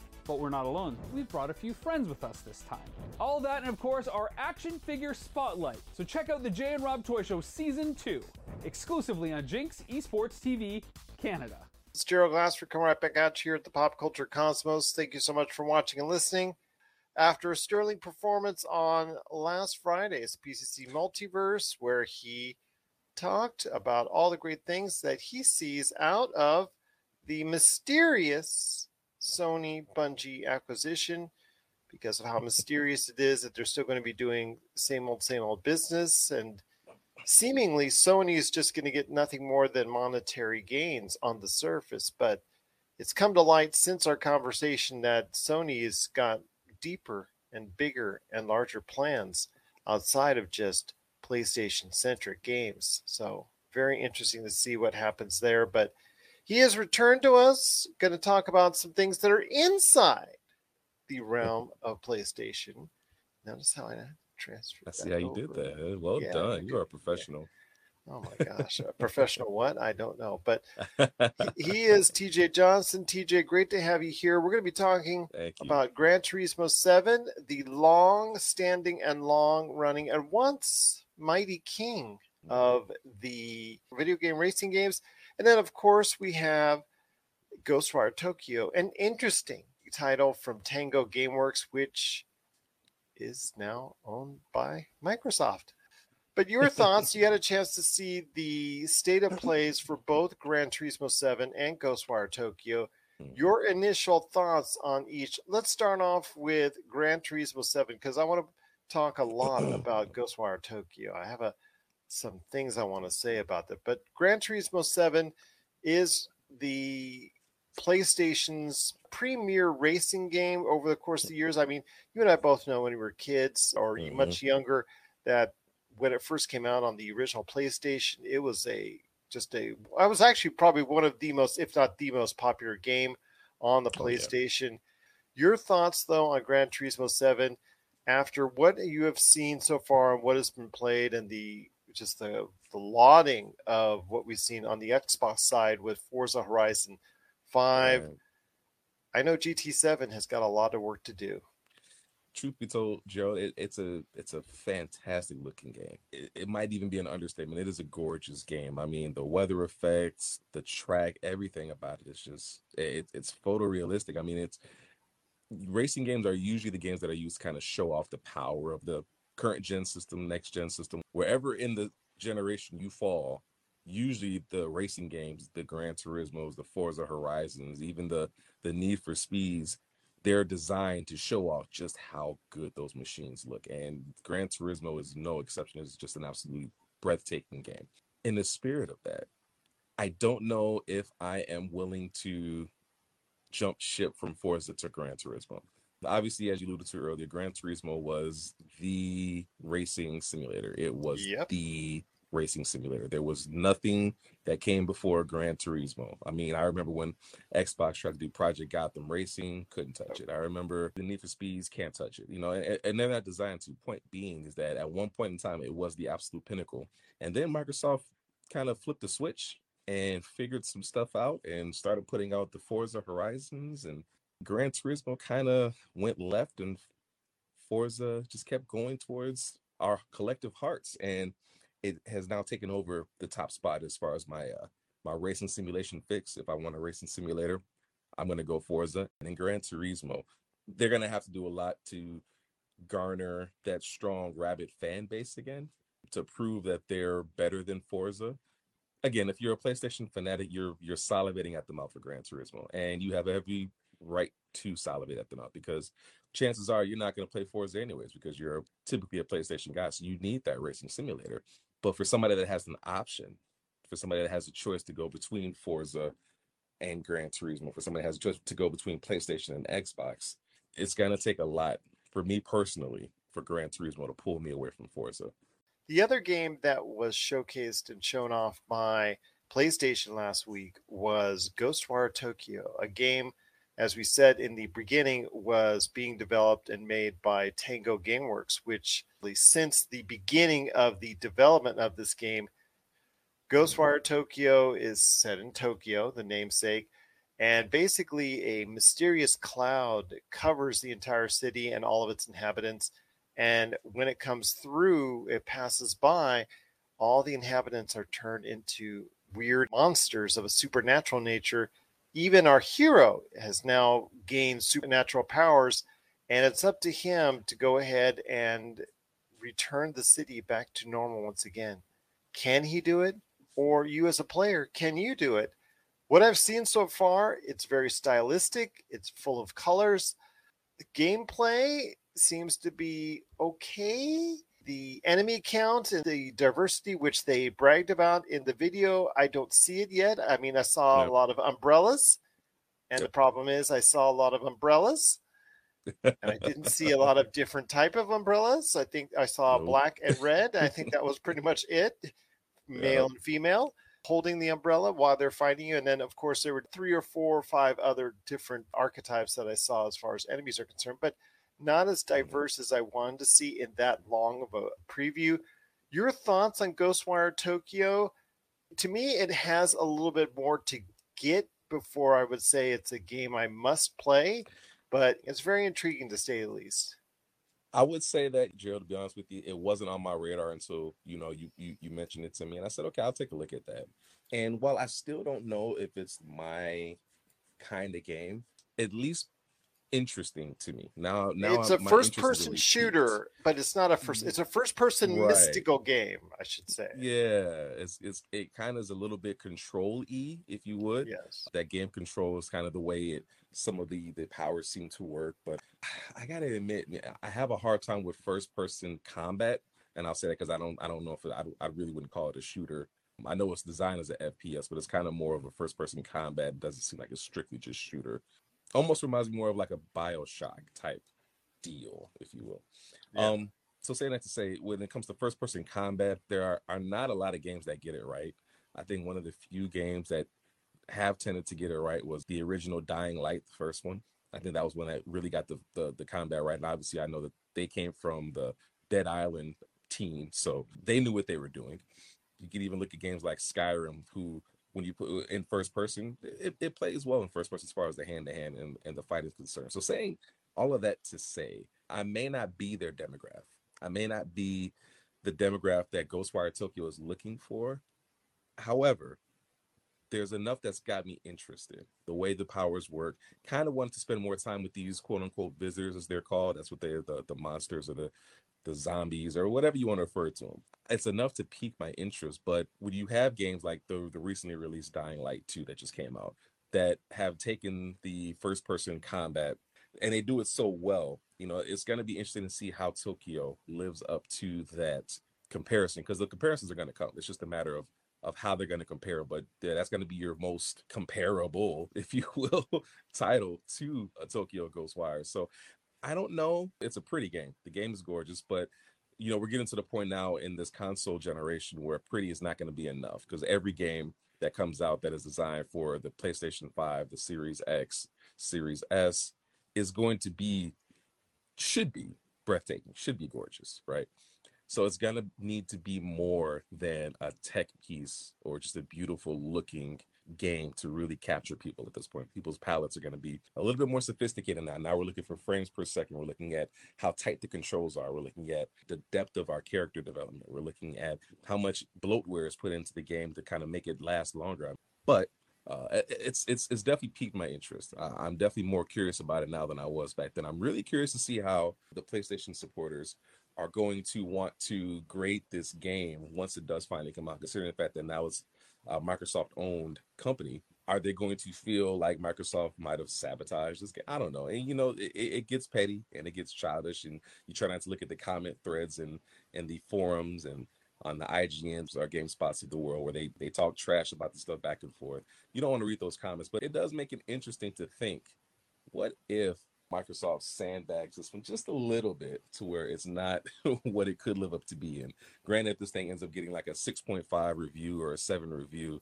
Speaker 5: But we're not alone. We've brought a few friends with us this time. All that and of course our action figure spotlight. So check out the Jay and Rob Toy Show season 2 exclusively on Jinx Esports TV Canada.
Speaker 1: It's Gerald Glassford coming right back at you here at the Pop Culture Cosmos. Thank you so much for watching and listening. After a sterling performance on last Friday's PCC Multiverse, where he talked about all the great things that he sees out of the mysterious Sony Bungie acquisition, because of how mysterious it is that they're still going to be doing same old, same old business. And seemingly Sony is just going to get nothing more than monetary gains on the surface. But it's come to light since our conversation that Sony has got deeper and bigger and larger plans outside of just PlayStation centric games. So, very interesting to see what happens there. But he has returned to us, going to talk about some things that are inside the realm [laughs] of PlayStation. Notice how I transferred.
Speaker 3: I see how you did that. Well
Speaker 1: Yeah,
Speaker 3: done. You are a [laughs] professional.
Speaker 1: Oh my gosh, a professional what? I don't know, but he, [laughs] he is TJ Johnson. TJ, great to have you here. We're going to be talking about Gran Turismo 7, the long standing and long running and once mighty king mm-hmm. of the video game racing games. And then, of course, we have Ghostwire Tokyo, an interesting title from Tango Gameworks, which is now owned by Microsoft. But your [laughs] thoughts, you had a chance to see the state of plays for both Gran Turismo 7 and Ghostwire Tokyo. Hmm. Your initial thoughts on each. Let's start off with Gran Turismo 7 because I want to talk a lot [clears throat] about Ghostwire Tokyo. I have a some things I want to say about that. But Gran Turismo 7 is the PlayStation's premier racing game over the course of the years. I mean, you and I both know when we were kids or you much younger that when it first came out on the original PlayStation, it was a just a I was actually probably one of the most, if not the most popular game on the
Speaker 3: Oh, yeah.
Speaker 1: PlayStation. Your thoughts though on Gran Turismo 7 after what you have seen so far and what has been played and the just the the lauding of what we've seen on the Xbox side with Forza Horizon 5.
Speaker 3: Right.
Speaker 1: I know GT7 has got a lot of work to do.
Speaker 3: truth be told, Joe, it, it's a it's a fantastic looking game. It, it might even be an understatement. It is a gorgeous game. I mean, the weather effects, the track, everything about it is just it, it's photorealistic. I mean, it's racing games are usually the games that are used to kind of show off the power of the current gen system, next gen system, wherever in the generation you fall. Usually, the racing games, the Gran Turismos, the Forza Horizons, even the the Need for Speeds, they're designed to show off just how good those machines look. And Gran Turismo is no exception. It's just an absolutely breathtaking game. In the spirit of that, I don't know if I am willing to jump ship from Forza to Gran Turismo. Obviously, as you alluded to earlier, Gran Turismo was the racing simulator. It was
Speaker 1: Yep.
Speaker 3: the racing simulator. There was nothing that came before Gran Turismo. I mean, I remember when Xbox tried to do Project Gotham Racing, couldn't touch it. I remember the Need for Speeds, can't touch it. You know, and, and they're not designed to. Point being is that at one point in time, it was the absolute pinnacle. And then Microsoft kind of flipped the switch and figured some stuff out and started putting out the Forza Horizons and Gran Turismo kind of went left and Forza just kept going towards our collective hearts and it has now taken over the top spot as far as my uh, my racing simulation fix. If I want a racing simulator, I'm going to go Forza and then Gran Turismo. They're going to have to do a lot to garner that strong Rabbit fan base again to prove that they're better than Forza. Again, if you're a PlayStation fanatic, you're you're salivating at the mouth for Gran Turismo, and you have every right to salivate at the mouth because chances are you're not going to play Forza anyways because you're typically a PlayStation guy, so you need that racing simulator. But for somebody that has an option, for somebody that has a choice to go between Forza and Gran Turismo, for somebody that has a choice to go between PlayStation and Xbox, it's going to take a lot for me personally for Gran Turismo to pull me away from Forza.
Speaker 1: The other game that was showcased and shown off by PlayStation last week was Ghostwire Tokyo, a game, as we said in the beginning, was being developed and made by Tango Gameworks, which since the beginning of the development of this game, Ghostwire Tokyo is set in Tokyo, the namesake, and basically a mysterious cloud covers the entire city and all of its inhabitants and when it comes through, it passes by, all the inhabitants are turned into weird monsters of a supernatural nature. Even our hero has now gained supernatural powers, and it's up to him to go ahead and return the city back to normal once again. Can he do it? Or you as a player, can you do it? What I've seen so far, it's very stylistic, it's full of colors. The gameplay seems to be okay. The enemy count and the diversity, which they bragged about in the video, I don't see it yet. I mean, I saw a lot of umbrellas, and yep. the problem is, I saw a lot of umbrellas, and I didn't see a lot of [laughs] different type of umbrellas. I think I saw black and red. I think that was [laughs] pretty much it, male and female holding the umbrella while they're fighting you. And then, of course, there were three or four or five other different archetypes that I saw as far as enemies are concerned. But not as mm-hmm. diverse as I wanted to see in that long of a preview. Your thoughts on Ghostwire Tokyo? To me, it has a little bit more to get before I would say it's a game I must play, but it's very intriguing to say the least.
Speaker 3: I would say that, Gerald, to be honest with you, it wasn't on my radar until you know you, you you mentioned it to me, and I said, okay, I'll take a look at that. And while I still don't know if it's my kind of game, at least interesting to me. Now, now
Speaker 1: it's a first person shooter, but it's not a first. Mm. It's a first person right. mystical game, I should say.
Speaker 3: Yeah, it's it's it kind of is a little bit control e, if you would.
Speaker 1: Yes,
Speaker 3: that game control is kind of the way it some of the the powers seem to work. But [sighs] I gotta admit, I have a hard time with first person combat, and I'll say that because I don't I don't know if it, I I really wouldn't call it a shooter. I know it's designed as an FPS, but it's kind of more of a first person combat. It doesn't seem like it's strictly just shooter almost reminds me more of like a Bioshock type deal, if you will. Yeah. Um, so saying that to say, when it comes to first person combat, there are, are not a lot of games that get it right. I think one of the few games that have tended to get it right was the original Dying Light, the first one. I think that was when I really got the, the, the combat right. And obviously, I know that they came from the Dead Island team, so they knew what they were doing. You can even look at games like Skyrim, who when you put uh, in first person, it, it plays well in first person as far as the hand to hand and and the fight is concerned. So saying all of that to say, I may not be their demographic. I may not be the demographic that Ghostwire Tokyo is looking for. However, there's enough that's got me interested. The way the powers work. Kind of wanted to spend more time with these quote unquote visitors, as they're called. That's what they're the, the monsters or the the zombies or whatever you want to refer to them. It's enough to pique my interest. But when you have games like the the recently released Dying Light 2 that just came out that have taken the first person combat and they do it so well, you know, it's going to be interesting to see how Tokyo lives up to that comparison because the comparisons are going to come. It's just a matter of of how they're going to compare, but yeah, that's going to be your most comparable, [laughs] if you will, title to a Tokyo Ghostwire. So I don't know. It's a pretty game. The game is gorgeous, but you know, we're getting to the point now in this console generation where pretty is not going to be enough because every game that comes out that is designed for the PlayStation 5, the Series X, Series S is going to be should be breathtaking, should be gorgeous, right? So it's gonna need to be more than a tech piece or just a beautiful looking game to really capture people at this point. People's palettes are going to be a little bit more sophisticated now. Now we're looking for frames per second. We're looking at how tight the controls are. We're looking at the depth of our character development. We're looking at how much bloatware is put into the game to kind of make it last longer. But uh, it's it's it's definitely piqued my interest. Uh, I'm definitely more curious about it now than I was back then. I'm really curious to see how the PlayStation supporters are going to want to grade this game once it does finally come out. Considering the fact that now it's a Microsoft owned company, are they going to feel like Microsoft might have sabotaged this game? I don't know. And you know, it, it gets petty and it gets childish, and you try not to look at the comment threads and and the forums and on the IGNs or GameSpots of the world where they they talk trash about the stuff back and forth. You don't want to read those comments, but it does make it interesting to think, what if Microsoft sandbags this one just a little bit to where it's not [laughs] what it could live up to be. And granted, this thing ends up getting like a 6.5 review or a 7 review.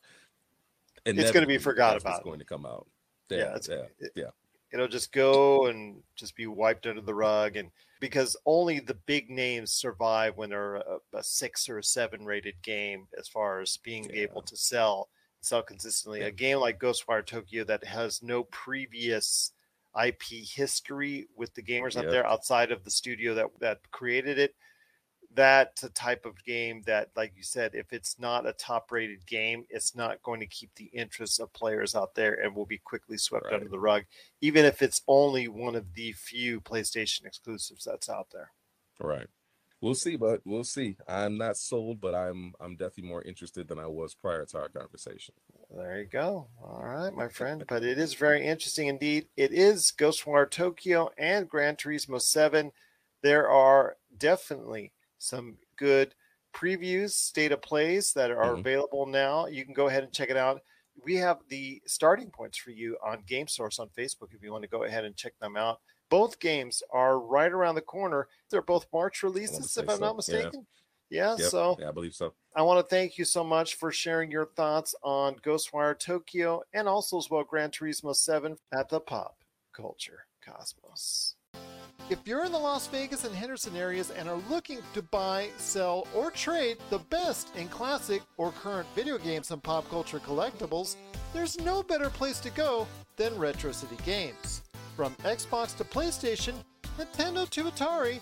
Speaker 1: And it's going to be forgot about.
Speaker 3: It's going to come out.
Speaker 1: Yeah,
Speaker 3: yeah, yeah,
Speaker 1: it,
Speaker 3: yeah.
Speaker 1: It'll just go and just be wiped under the rug. And because only the big names survive when they're a, a six or a seven rated game as far as being yeah. able to sell sell consistently. Yeah. A game like Ghostwire Tokyo that has no previous IP history with the gamers yep. out there outside of the studio that that created it. That's a type of game that, like you said, if it's not a top rated game, it's not going to keep the interest of players out there and will be quickly swept right. under the rug, even if it's only one of the few PlayStation exclusives that's out there.
Speaker 3: Right. We'll see, but we'll see. I'm not sold, but I'm I'm definitely more interested than I was prior to our conversation.
Speaker 1: There you go. All right, my friend. But it is very interesting indeed. It is Ghostwire Tokyo and Gran Turismo 7. There are definitely some good previews, state of plays that are mm-hmm. available now. You can go ahead and check it out. We have the starting points for you on Game Source on Facebook if you want to go ahead and check them out both games are right around the corner. They're both March releases, if I'm so. not mistaken. Yeah, yeah
Speaker 3: yep.
Speaker 1: so
Speaker 3: yeah, I believe so.
Speaker 1: I want to thank you so much for sharing your thoughts on Ghostwire Tokyo and also as well Gran Turismo 7 at the Pop Culture Cosmos. If you're in the Las Vegas and Henderson areas and are looking to buy, sell, or trade the best in classic or current video games and pop culture collectibles, there's no better place to go than Retro City Games. From Xbox to PlayStation, Nintendo to Atari,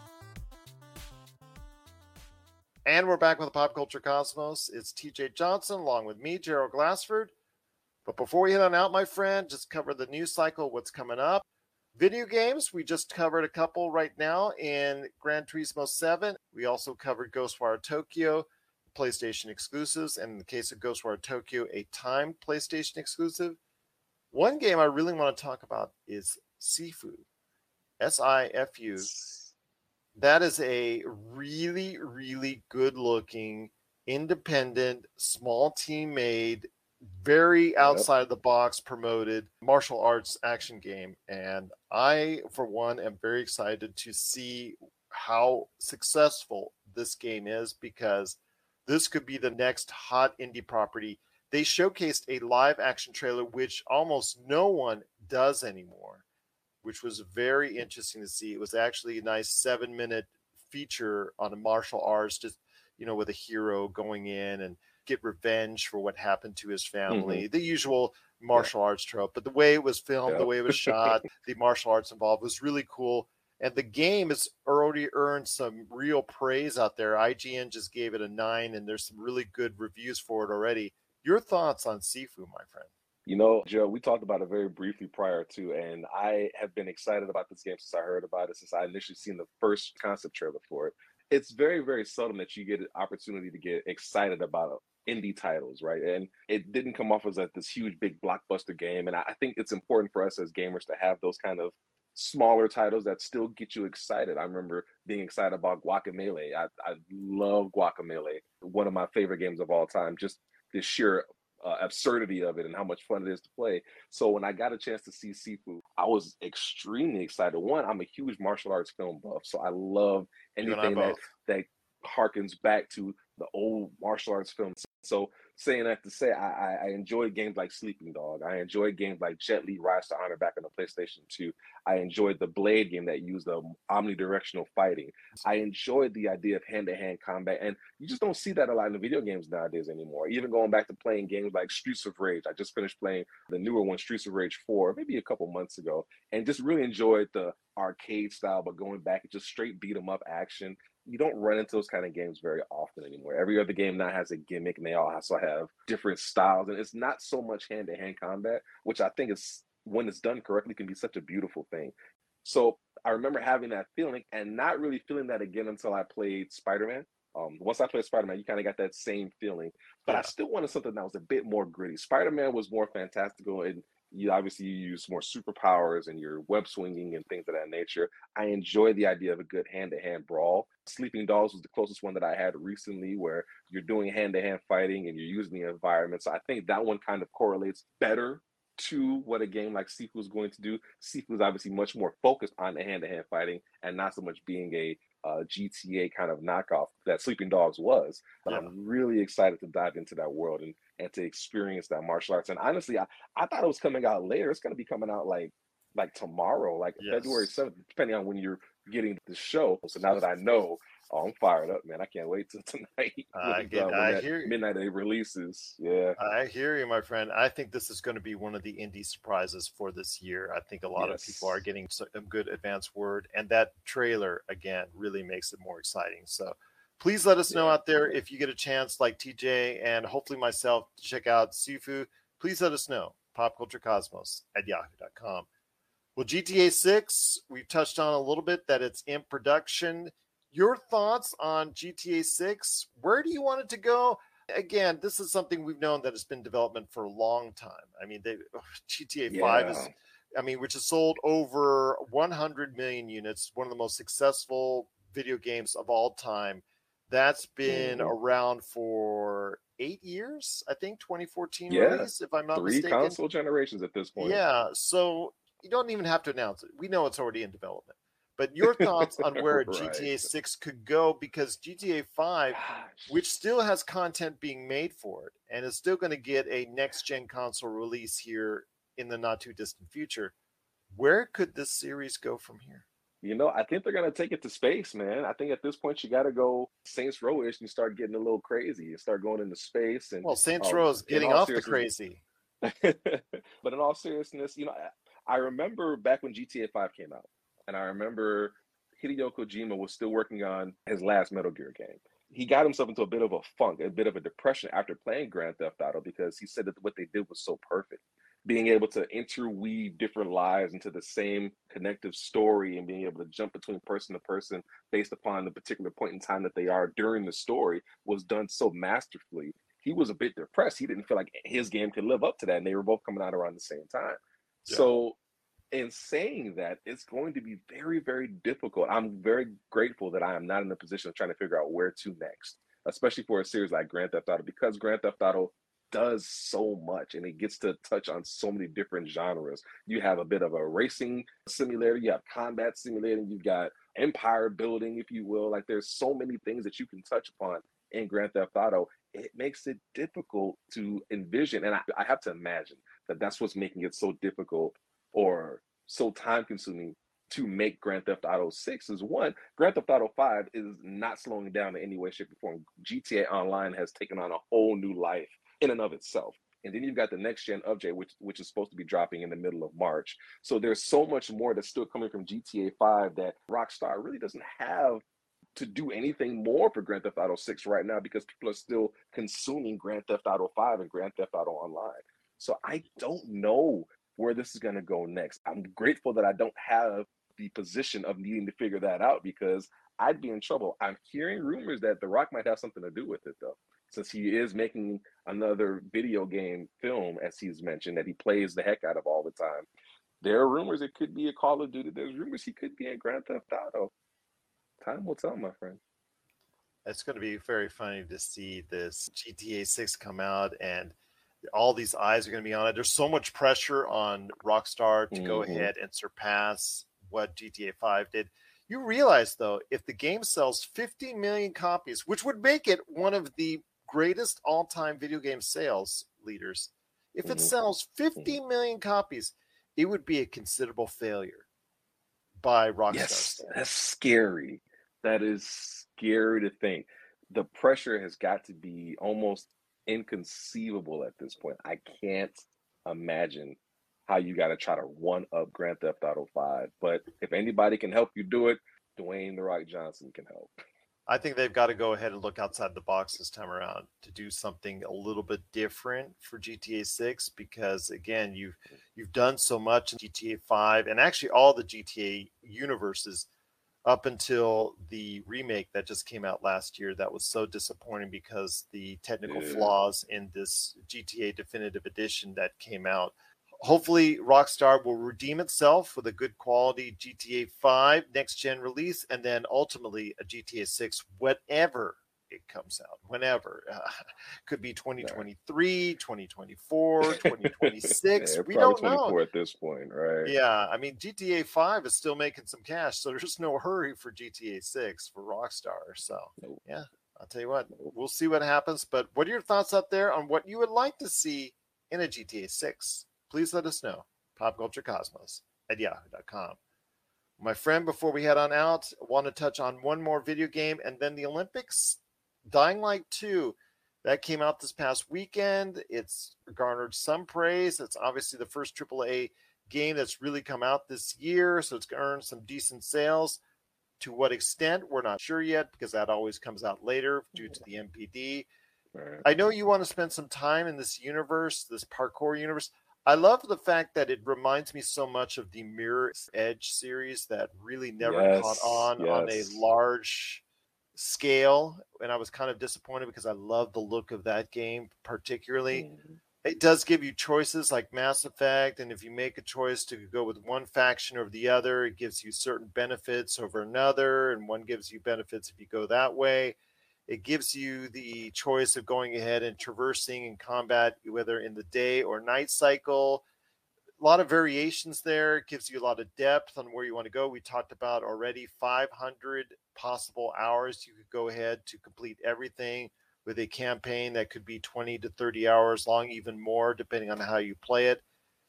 Speaker 1: And we're back with the Pop Culture Cosmos. It's TJ Johnson along with me, Gerald Glassford. But before we head on out, my friend, just cover the news cycle, what's coming up. Video games, we just covered a couple right now in Gran Turismo 7. We also covered Ghostwire Tokyo, PlayStation exclusives, and in the case of Ghostwire Tokyo, a timed PlayStation exclusive. One game I really want to talk about is Sifu. S I F U that is a really, really good looking, independent, small team made, very outside yep. the box promoted martial arts action game. And I, for one, am very excited to see how successful this game is because this could be the next hot indie property. They showcased a live action trailer, which almost no one does anymore which was very interesting to see. It was actually a nice seven minute feature on a martial arts, just you know, with a hero going in and get revenge for what happened to his family. Mm-hmm. The usual martial yeah. arts trope, but the way it was filmed, yeah. the way it was [laughs] shot, the martial arts involved was really cool. And the game has already earned some real praise out there. IGN just gave it a nine, and there's some really good reviews for it already. Your thoughts on Sifu, my friend?
Speaker 6: You know, Joe, we talked about it very briefly prior to, and I have been excited about this game since I heard about it, since I initially seen the first concept trailer for it. It's very, very seldom that you get an opportunity to get excited about indie titles, right? And it didn't come off as like this huge, big blockbuster game. And I think it's important for us as gamers to have those kind of smaller titles that still get you excited. I remember being excited about Guacamelee. I, I love Guacamelee, one of my favorite games of all time. Just the sheer
Speaker 3: uh, absurdity of it and how much fun it is to play. So when I got a chance to see Sifu, I was extremely excited. One, I'm a huge martial arts film buff, so I love anything that that harkens back to the old martial arts films. So saying that to say I, I enjoyed games like Sleeping Dog. I enjoyed games like Jet Li Rise to Honor back on the PlayStation 2. I enjoyed the Blade game that used the omnidirectional fighting. I enjoyed the idea of hand-to-hand combat. And you just don't see that a lot in the video games nowadays anymore. Even going back to playing games like Streets of Rage. I just finished playing the newer one, Streets of Rage 4, maybe a couple months ago, and just really enjoyed the arcade style, but going back to just straight beat 'em up action you don't run into those kind of games very often anymore. Every other game now has a gimmick, and they all also have different styles, and it's not so much hand to hand combat, which I think is when it's done correctly can be such a beautiful thing. So I remember having that feeling and not really feeling that again until I played Spider Man. Um, once I played Spider Man, you kind of got that same feeling, but yeah. I still wanted something that was a bit more gritty. Spider Man was more fantastical and you obviously you use more superpowers and you're web swinging and things of that nature. I enjoy the idea of a good hand to hand brawl. Sleeping Dogs was the closest one that I had recently where you're doing hand to hand fighting and you're using the environment. So I think that one kind of correlates better to what a game like Sifu is going to do. Sifu is obviously much more focused on the hand to hand fighting and not so much being a uh, GTA kind of knockoff that Sleeping Dogs was. But yeah. I'm really excited to dive into that world and and to experience that martial arts. And honestly, I, I thought it was coming out later. It's going to be coming out like like tomorrow, like yes. February 7th, depending on when you're getting the show. So now that I know, oh, I'm fired up, man. I can't wait till [laughs] tonight. [laughs]
Speaker 1: I, get, I hear you.
Speaker 3: Midnight it releases. Yeah.
Speaker 1: I hear you, my friend. I think this is going to be one of the indie surprises for this year. I think a lot yes. of people are getting some good advance word, and that trailer, again, really makes it more exciting. So, please let us know out there if you get a chance, like TJ and hopefully myself, to check out Sifu. Please let us know. Popculturecosmos at yahoo.com. Well, GTA 6, we've touched on a little bit that it's in production. Your thoughts on GTA 6? Where do you want it to go? Again, this is something we've known that has been development for a long time. I mean, they, [sighs] GTA 5 yeah. is, I mean, which has sold over 100 million units, one of the most successful video games of all time that's been mm. around for eight years, I think, 2014 yeah. release, if I'm not
Speaker 3: Three
Speaker 1: mistaken.
Speaker 3: console generations at this point.
Speaker 1: Yeah, so you don't even have to announce it. We know it's already in development. But your thoughts [laughs] on where right. GTA 6 could go because GTA 5, Gosh. which still has content being made for it and is still going to get a next gen console release here in the not too distant future, where could this series go from here?
Speaker 3: You know, I think they're gonna take it to space, man. I think at this point you got to go Saints Row-ish and start getting a little crazy. and start going into space and
Speaker 1: well, Saints um, Row is getting off the crazy. [laughs]
Speaker 3: but in all seriousness, you know, I, I remember back when GTA Five came out, and I remember Hideo Kojima was still working on his last Metal Gear game. He got himself into a bit of a funk, a bit of a depression after playing Grand Theft Auto because he said that what they did was so perfect being able to interweave different lives into the same connective story and being able to jump between person to person based upon the particular point in time that they are during the story was done so masterfully. He was a bit depressed. He didn't feel like his game could live up to that. And they were both coming out around the same time. Yeah. So, in saying that, it's going to be very, very difficult. I'm very grateful that I am not in the position of trying to figure out where to next, especially for a series like Grand Theft Auto, because Grand Theft Auto does so much and it gets to touch on so many different genres. You have a bit of a racing simulator, you have combat simulating, you've got empire building, if you will. Like there's so many things that you can touch upon in Grand Theft Auto. It makes it difficult to envision. And I, I have to imagine that that's what's making it so difficult or so time consuming to make Grand Theft Auto 6 is one, Grand Theft Auto 5 is not slowing down in any way, shape, or form. GTA Online has taken on a whole new life in and of itself. And then you've got the next gen update, which which is supposed to be dropping in the middle of March. So there's so much more that's still coming from GTA 5 that Rockstar really doesn't have to do anything more for Grand Theft Auto 6 right now because people are still consuming Grand Theft Auto 5 and Grand Theft Auto Online. So I don't know where this is going to go next. I'm grateful that I don't have the position of needing to figure that out because I'd be in trouble. I'm hearing rumors that The Rock might have something to do with it though since he is making another video game film, as he's mentioned, that he plays the heck out of all the time. There are rumors it could be a Call of Duty. There's rumors he could be in Grand Theft Auto. Time will tell, my friend.
Speaker 1: It's going to be very funny to see this GTA 6 come out and all these eyes are going to be on it. There's so much pressure on Rockstar to go
Speaker 3: Mhm.
Speaker 1: ahead and surpass what GTA 5 did. You realize, though, if the game sells 50 million copies, which would make it one of the greatest all time video game sales leaders, if it
Speaker 3: Mhm.
Speaker 1: sells 50 million copies, it would be a considerable failure by Rockstar.
Speaker 3: Yes, that's scary. That is scary to think. The pressure has got to be almost inconceivable at this point. I can't imagine how you got to try to one up Grand Theft Auto 5. But if anybody can help you do it, Dwayne The Rock Johnson can help.
Speaker 1: I think they've got to go ahead and look outside the box this time around to do something a little bit different for GTA 6 because again, you've you've done so much in GTA 5 and actually all the GTA universes up until the remake that just came out last year that was so disappointing because the technical
Speaker 3: Yeah.
Speaker 1: flaws in this GTA definitive edition that came out hopefully rockstar will redeem itself with a good quality gta 5 next gen release and then ultimately a gta 6 whatever it comes out whenever uh, [laughs] could be 2023 2024 [laughs] 2026
Speaker 3: Yeah,
Speaker 1: we don't know
Speaker 3: at this point, right?
Speaker 1: yeah, I mean GTA 5 is still making some cash, so [laughs] there's no hurry for GTA 6 for Rockstar. So, yeah, I'll tell you what, we'll see what happens. But what are your thoughts out there on what you would like to see in a GTA 6? Please let us know. Popculturecosmos at yahoo.com. My friend, before we head on out, I want to touch on one more video game and then the Olympics. Dying Light 2 that came out this past weekend. It's garnered some praise. It's obviously the first AAA game that's really come out this year, so it's earned some decent sales. To what extent, we're not sure yet because that always comes out later due to the
Speaker 3: NPD.
Speaker 1: I know you want to spend some time in this universe, this parkour universe. I love the fact that it reminds me so much of the Mirror Edge series that really never caught
Speaker 3: Yes,
Speaker 1: on on a large scale. And I was kind of disappointed because I love the look of that game, particularly
Speaker 3: Mhm.
Speaker 1: it does give you choices like Mass Effect, and if you make a choice to go with one faction or the other, it gives you certain benefits over another, and one gives you benefits if you go that way. It gives you the choice of going ahead and traversing in combat, whether in the day or night cycle. A lot of variations there. It gives you a lot of depth on where you want to go. We talked about already 500 possible hours. You could go ahead to complete everything with a campaign that could be 20 to 30 hours long, even more, depending on how you play it.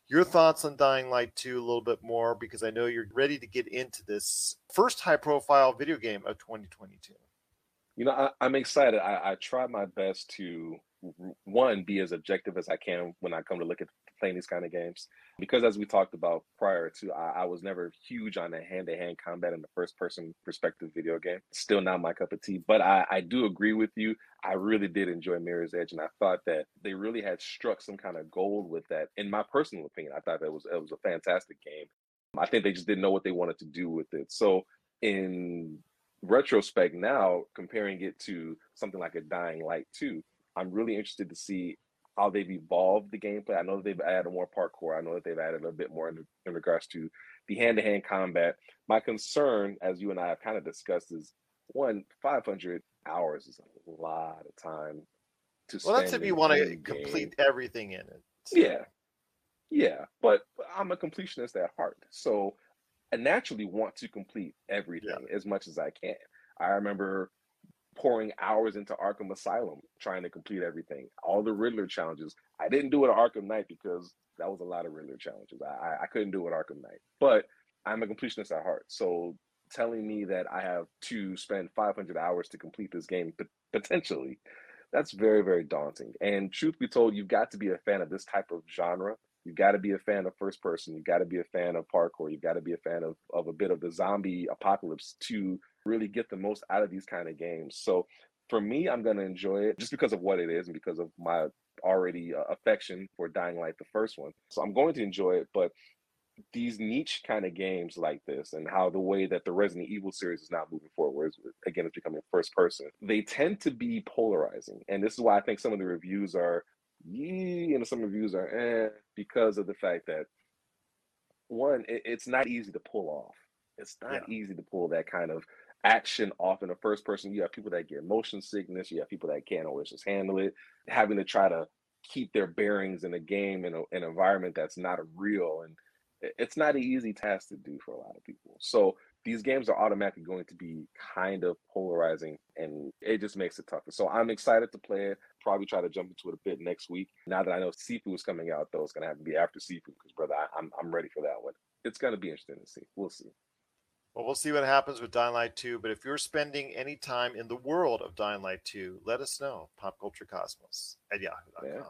Speaker 1: Your thoughts on Dying Light 2 a little bit more, because I know you're ready to get into this first high profile video game of 2022.
Speaker 3: You know, I, I'm excited. I, I try my best to one be as objective as I can when I come to look at playing these kind of games, because as we talked about prior to, I, I was never huge on the hand-to-hand combat in the first-person perspective video game. Still not my cup of tea, but I, I do agree with you. I really did enjoy Mirror's Edge, and I thought that they really had struck some kind of gold with that. In my personal opinion, I thought that was it was a fantastic game. I think they just didn't know what they wanted to do with it. So in retrospect now comparing it to something like a dying light 2 i'm really interested to see how they've evolved the gameplay i know that they've added more parkour i know that they've added a bit more in, in regards to the hand-to-hand combat my concern as you and i have kind of discussed is one 500 hours is a lot of time to spend.
Speaker 1: Well, that's if you want to complete everything in it.
Speaker 3: Yeah. Yeah. But I'm a completionist at heart. So naturally want to complete everything as much as I can. I remember pouring hours into Arkham Asylum trying to complete everything. All the Riddler challenges. I didn't do it at Arkham Knight because that was a lot of Riddler challenges. I, I- I couldn't do it at Arkham Knight. But I'm a completionist at heart. So telling me that I have to spend 500 hours to complete this game potentially, that's very, very daunting. And truth be told, you've got to be a fan of this type of genre. You've got to be a fan of first person. You've got to be a fan of parkour. You've got to be a fan of, of a bit of the zombie apocalypse to really get the most out of these kind of games. So for me, I'm going to enjoy it just because of what it is and because of my already uh, affection for Dying Light, the first one. So I'm going to enjoy it. But these niche kind of games like this and how the way that the Resident Evil series is now moving forward, whereas again it's becoming first person, they tend to be polarizing. And this is why I think some of the reviews are yee and some reviews are eh, because of the fact that one, it, it's not easy to pull off. It's not easy to pull that kind of action off in the first person. You have people that get motion sickness, you have people that can't always just handle it, having to try to keep their bearings in a game in a, an environment that's not real and it's not an easy task to do for a lot of people. So these games are automatically going to be kind of polarizing and it just makes it tougher. So i'm excited to play it probably try to jump into it a bit next week now that i know Sifu is coming out though it's going to have to be after Sifu because brother I, I'm, I'm ready for that one it's going to be interesting to see we'll see
Speaker 1: well, we'll see what happens with Dying Light 2. But if you're spending any time in the world of Dying Light 2, let us know. Popculturecosmos at yahoo.com. Yeah.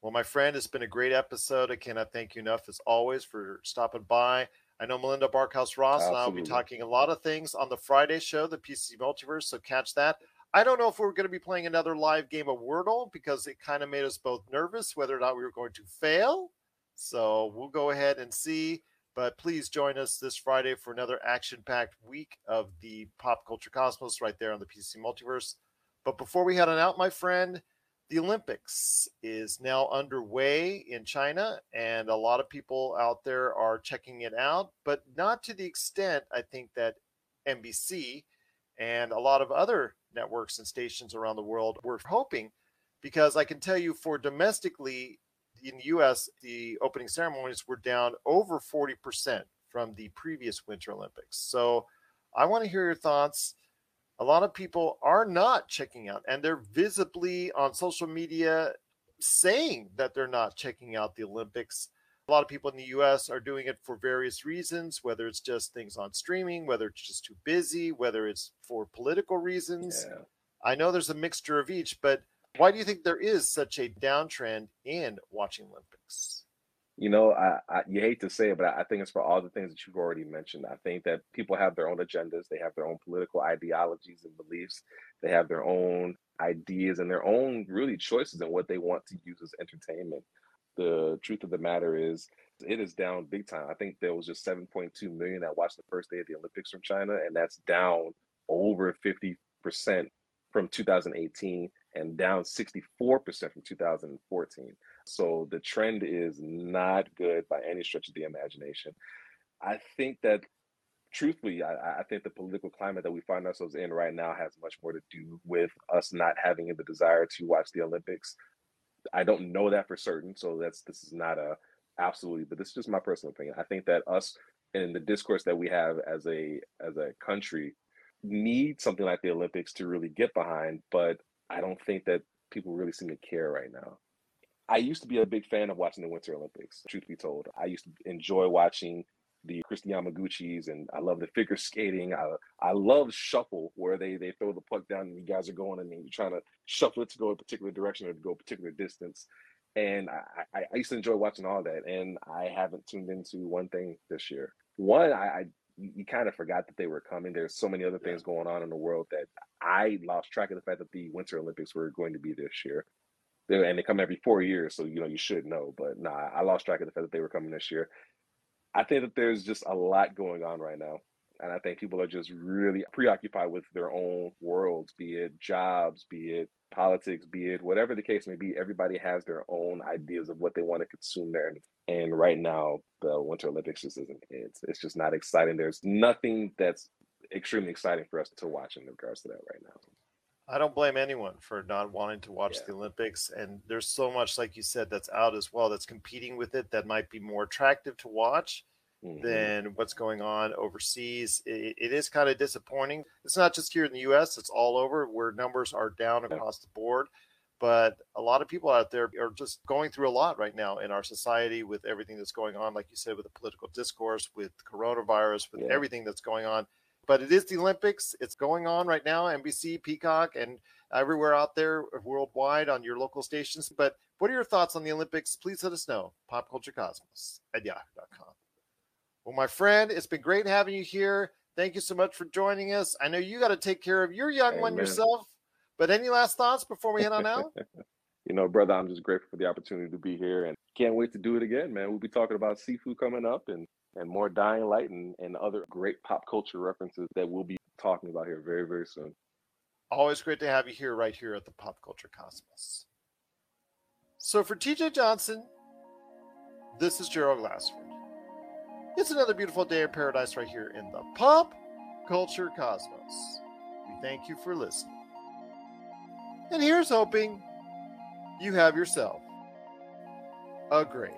Speaker 1: Well, my friend, it's been a great episode. I cannot thank you enough, as always, for stopping by. I know Melinda Barkhouse Ross and I will be talking a lot of things on the Friday show, the PC Multiverse, so catch that. I don't know if we're going to be playing another live game of Wordle because it kind of made us both nervous whether or not we were going to fail. So we'll go ahead and see. But please join us this Friday for another action packed week of the Pop Culture Cosmos right there on the PC Multiverse. But before we head on out, my friend, the Olympics is now underway in China, and a lot of people out there are checking it out, but not to the extent I think that NBC and a lot of other networks and stations around the world were hoping. Because I can tell you, for domestically, in the US, the opening ceremonies were down over 40% from the previous Winter Olympics. So I want to hear your thoughts. A lot of people are not checking out, and they're visibly on social media saying that they're not checking out the Olympics. A lot of people in the US are doing it for various reasons, whether it's just things on streaming, whether it's just too busy, whether it's for political reasons. Yeah. I know there's a mixture of each, but why do you think there is such a downtrend in watching Olympics?
Speaker 3: You know, I, I, you hate to say it, but I think it's for all the things that you've already mentioned. I think that people have their own agendas, they have their own political ideologies and beliefs, they have their own ideas and their own really choices and what they want to use as entertainment. The truth of the matter is, it is down big time. I think there was just 7.2 million that watched the first day of the Olympics from China, and that's down over 50% from 2018 and down 64% from 2014. So the trend is not good by any stretch of the imagination. I think that truthfully, I, I, think the political climate that we find ourselves in right now has much more to do with us not having the desire to watch the Olympics. I don't know that for certain, so that's this is not a absolutely, but this is just my personal opinion. I think that us in the discourse that we have as a as a country need something like the Olympics to really get behind, but I don't think that people really seem to care right now. I used to be a big fan of watching the Winter Olympics, truth be told. I used to enjoy watching the Kristi Yamaguchis and I love the figure skating. I I love shuffle where they they throw the puck down and you guys are going and you're trying to shuffle it to go a particular direction or to go a particular distance. And I, I, I used to enjoy watching all that. And I haven't tuned into one thing this year. One, I, I you, you kind of forgot that they were coming. There's so many other things going on in the world that I lost track of the fact that the Winter Olympics were going to be this year. And they come every four years, so you know you should know. But nah, I lost track of the fact that they were coming this year. I think that there's just a lot going on right now. And I think people are just really preoccupied with their own worlds, be it jobs, be it politics, be it whatever the case may be. Everybody has their own ideas of what they want to consume there. And right now, the Winter Olympics just isn't. It's it's just not exciting. There's nothing that's extremely exciting for us to watch in regards to that right now.
Speaker 1: I don't blame anyone for not wanting to watch yeah. the Olympics. And there's so much, like you said, that's out as well that's competing with it that might be more attractive to watch mm-hmm. than what's going on overseas. it, it is kind of disappointing. It's not just here in the US, it's all over where numbers are down across the board. But a lot of people out there are just going through a lot right now in our society with everything that's going on, like you said, with the political discourse, with coronavirus, with yeah. everything that's going on. But it is the Olympics. It's going on right now, NBC, Peacock, and everywhere out there worldwide on your local stations. But what are your thoughts on the Olympics? Please let us know. Popculturecosmos at yahoo.com. Well, my friend, it's been great having you here. Thank you so much for joining us. I know you got to take care of your young Amen. one yourself. But any last thoughts before we head on out? [laughs]
Speaker 3: you know, brother, I'm just grateful for the opportunity to be here and can't wait to do it again, man. We'll be talking about Sifu coming up and and more dying light and, and other great pop culture references that we'll be talking about here very, very soon.
Speaker 1: Always great to have you here, right here at the Pop Culture Cosmos. So for TJ Johnson, this is Gerald Glassford. It's another beautiful day in paradise right here in the Pop Culture Cosmos. We thank you for listening. And here's hoping you have yourself a great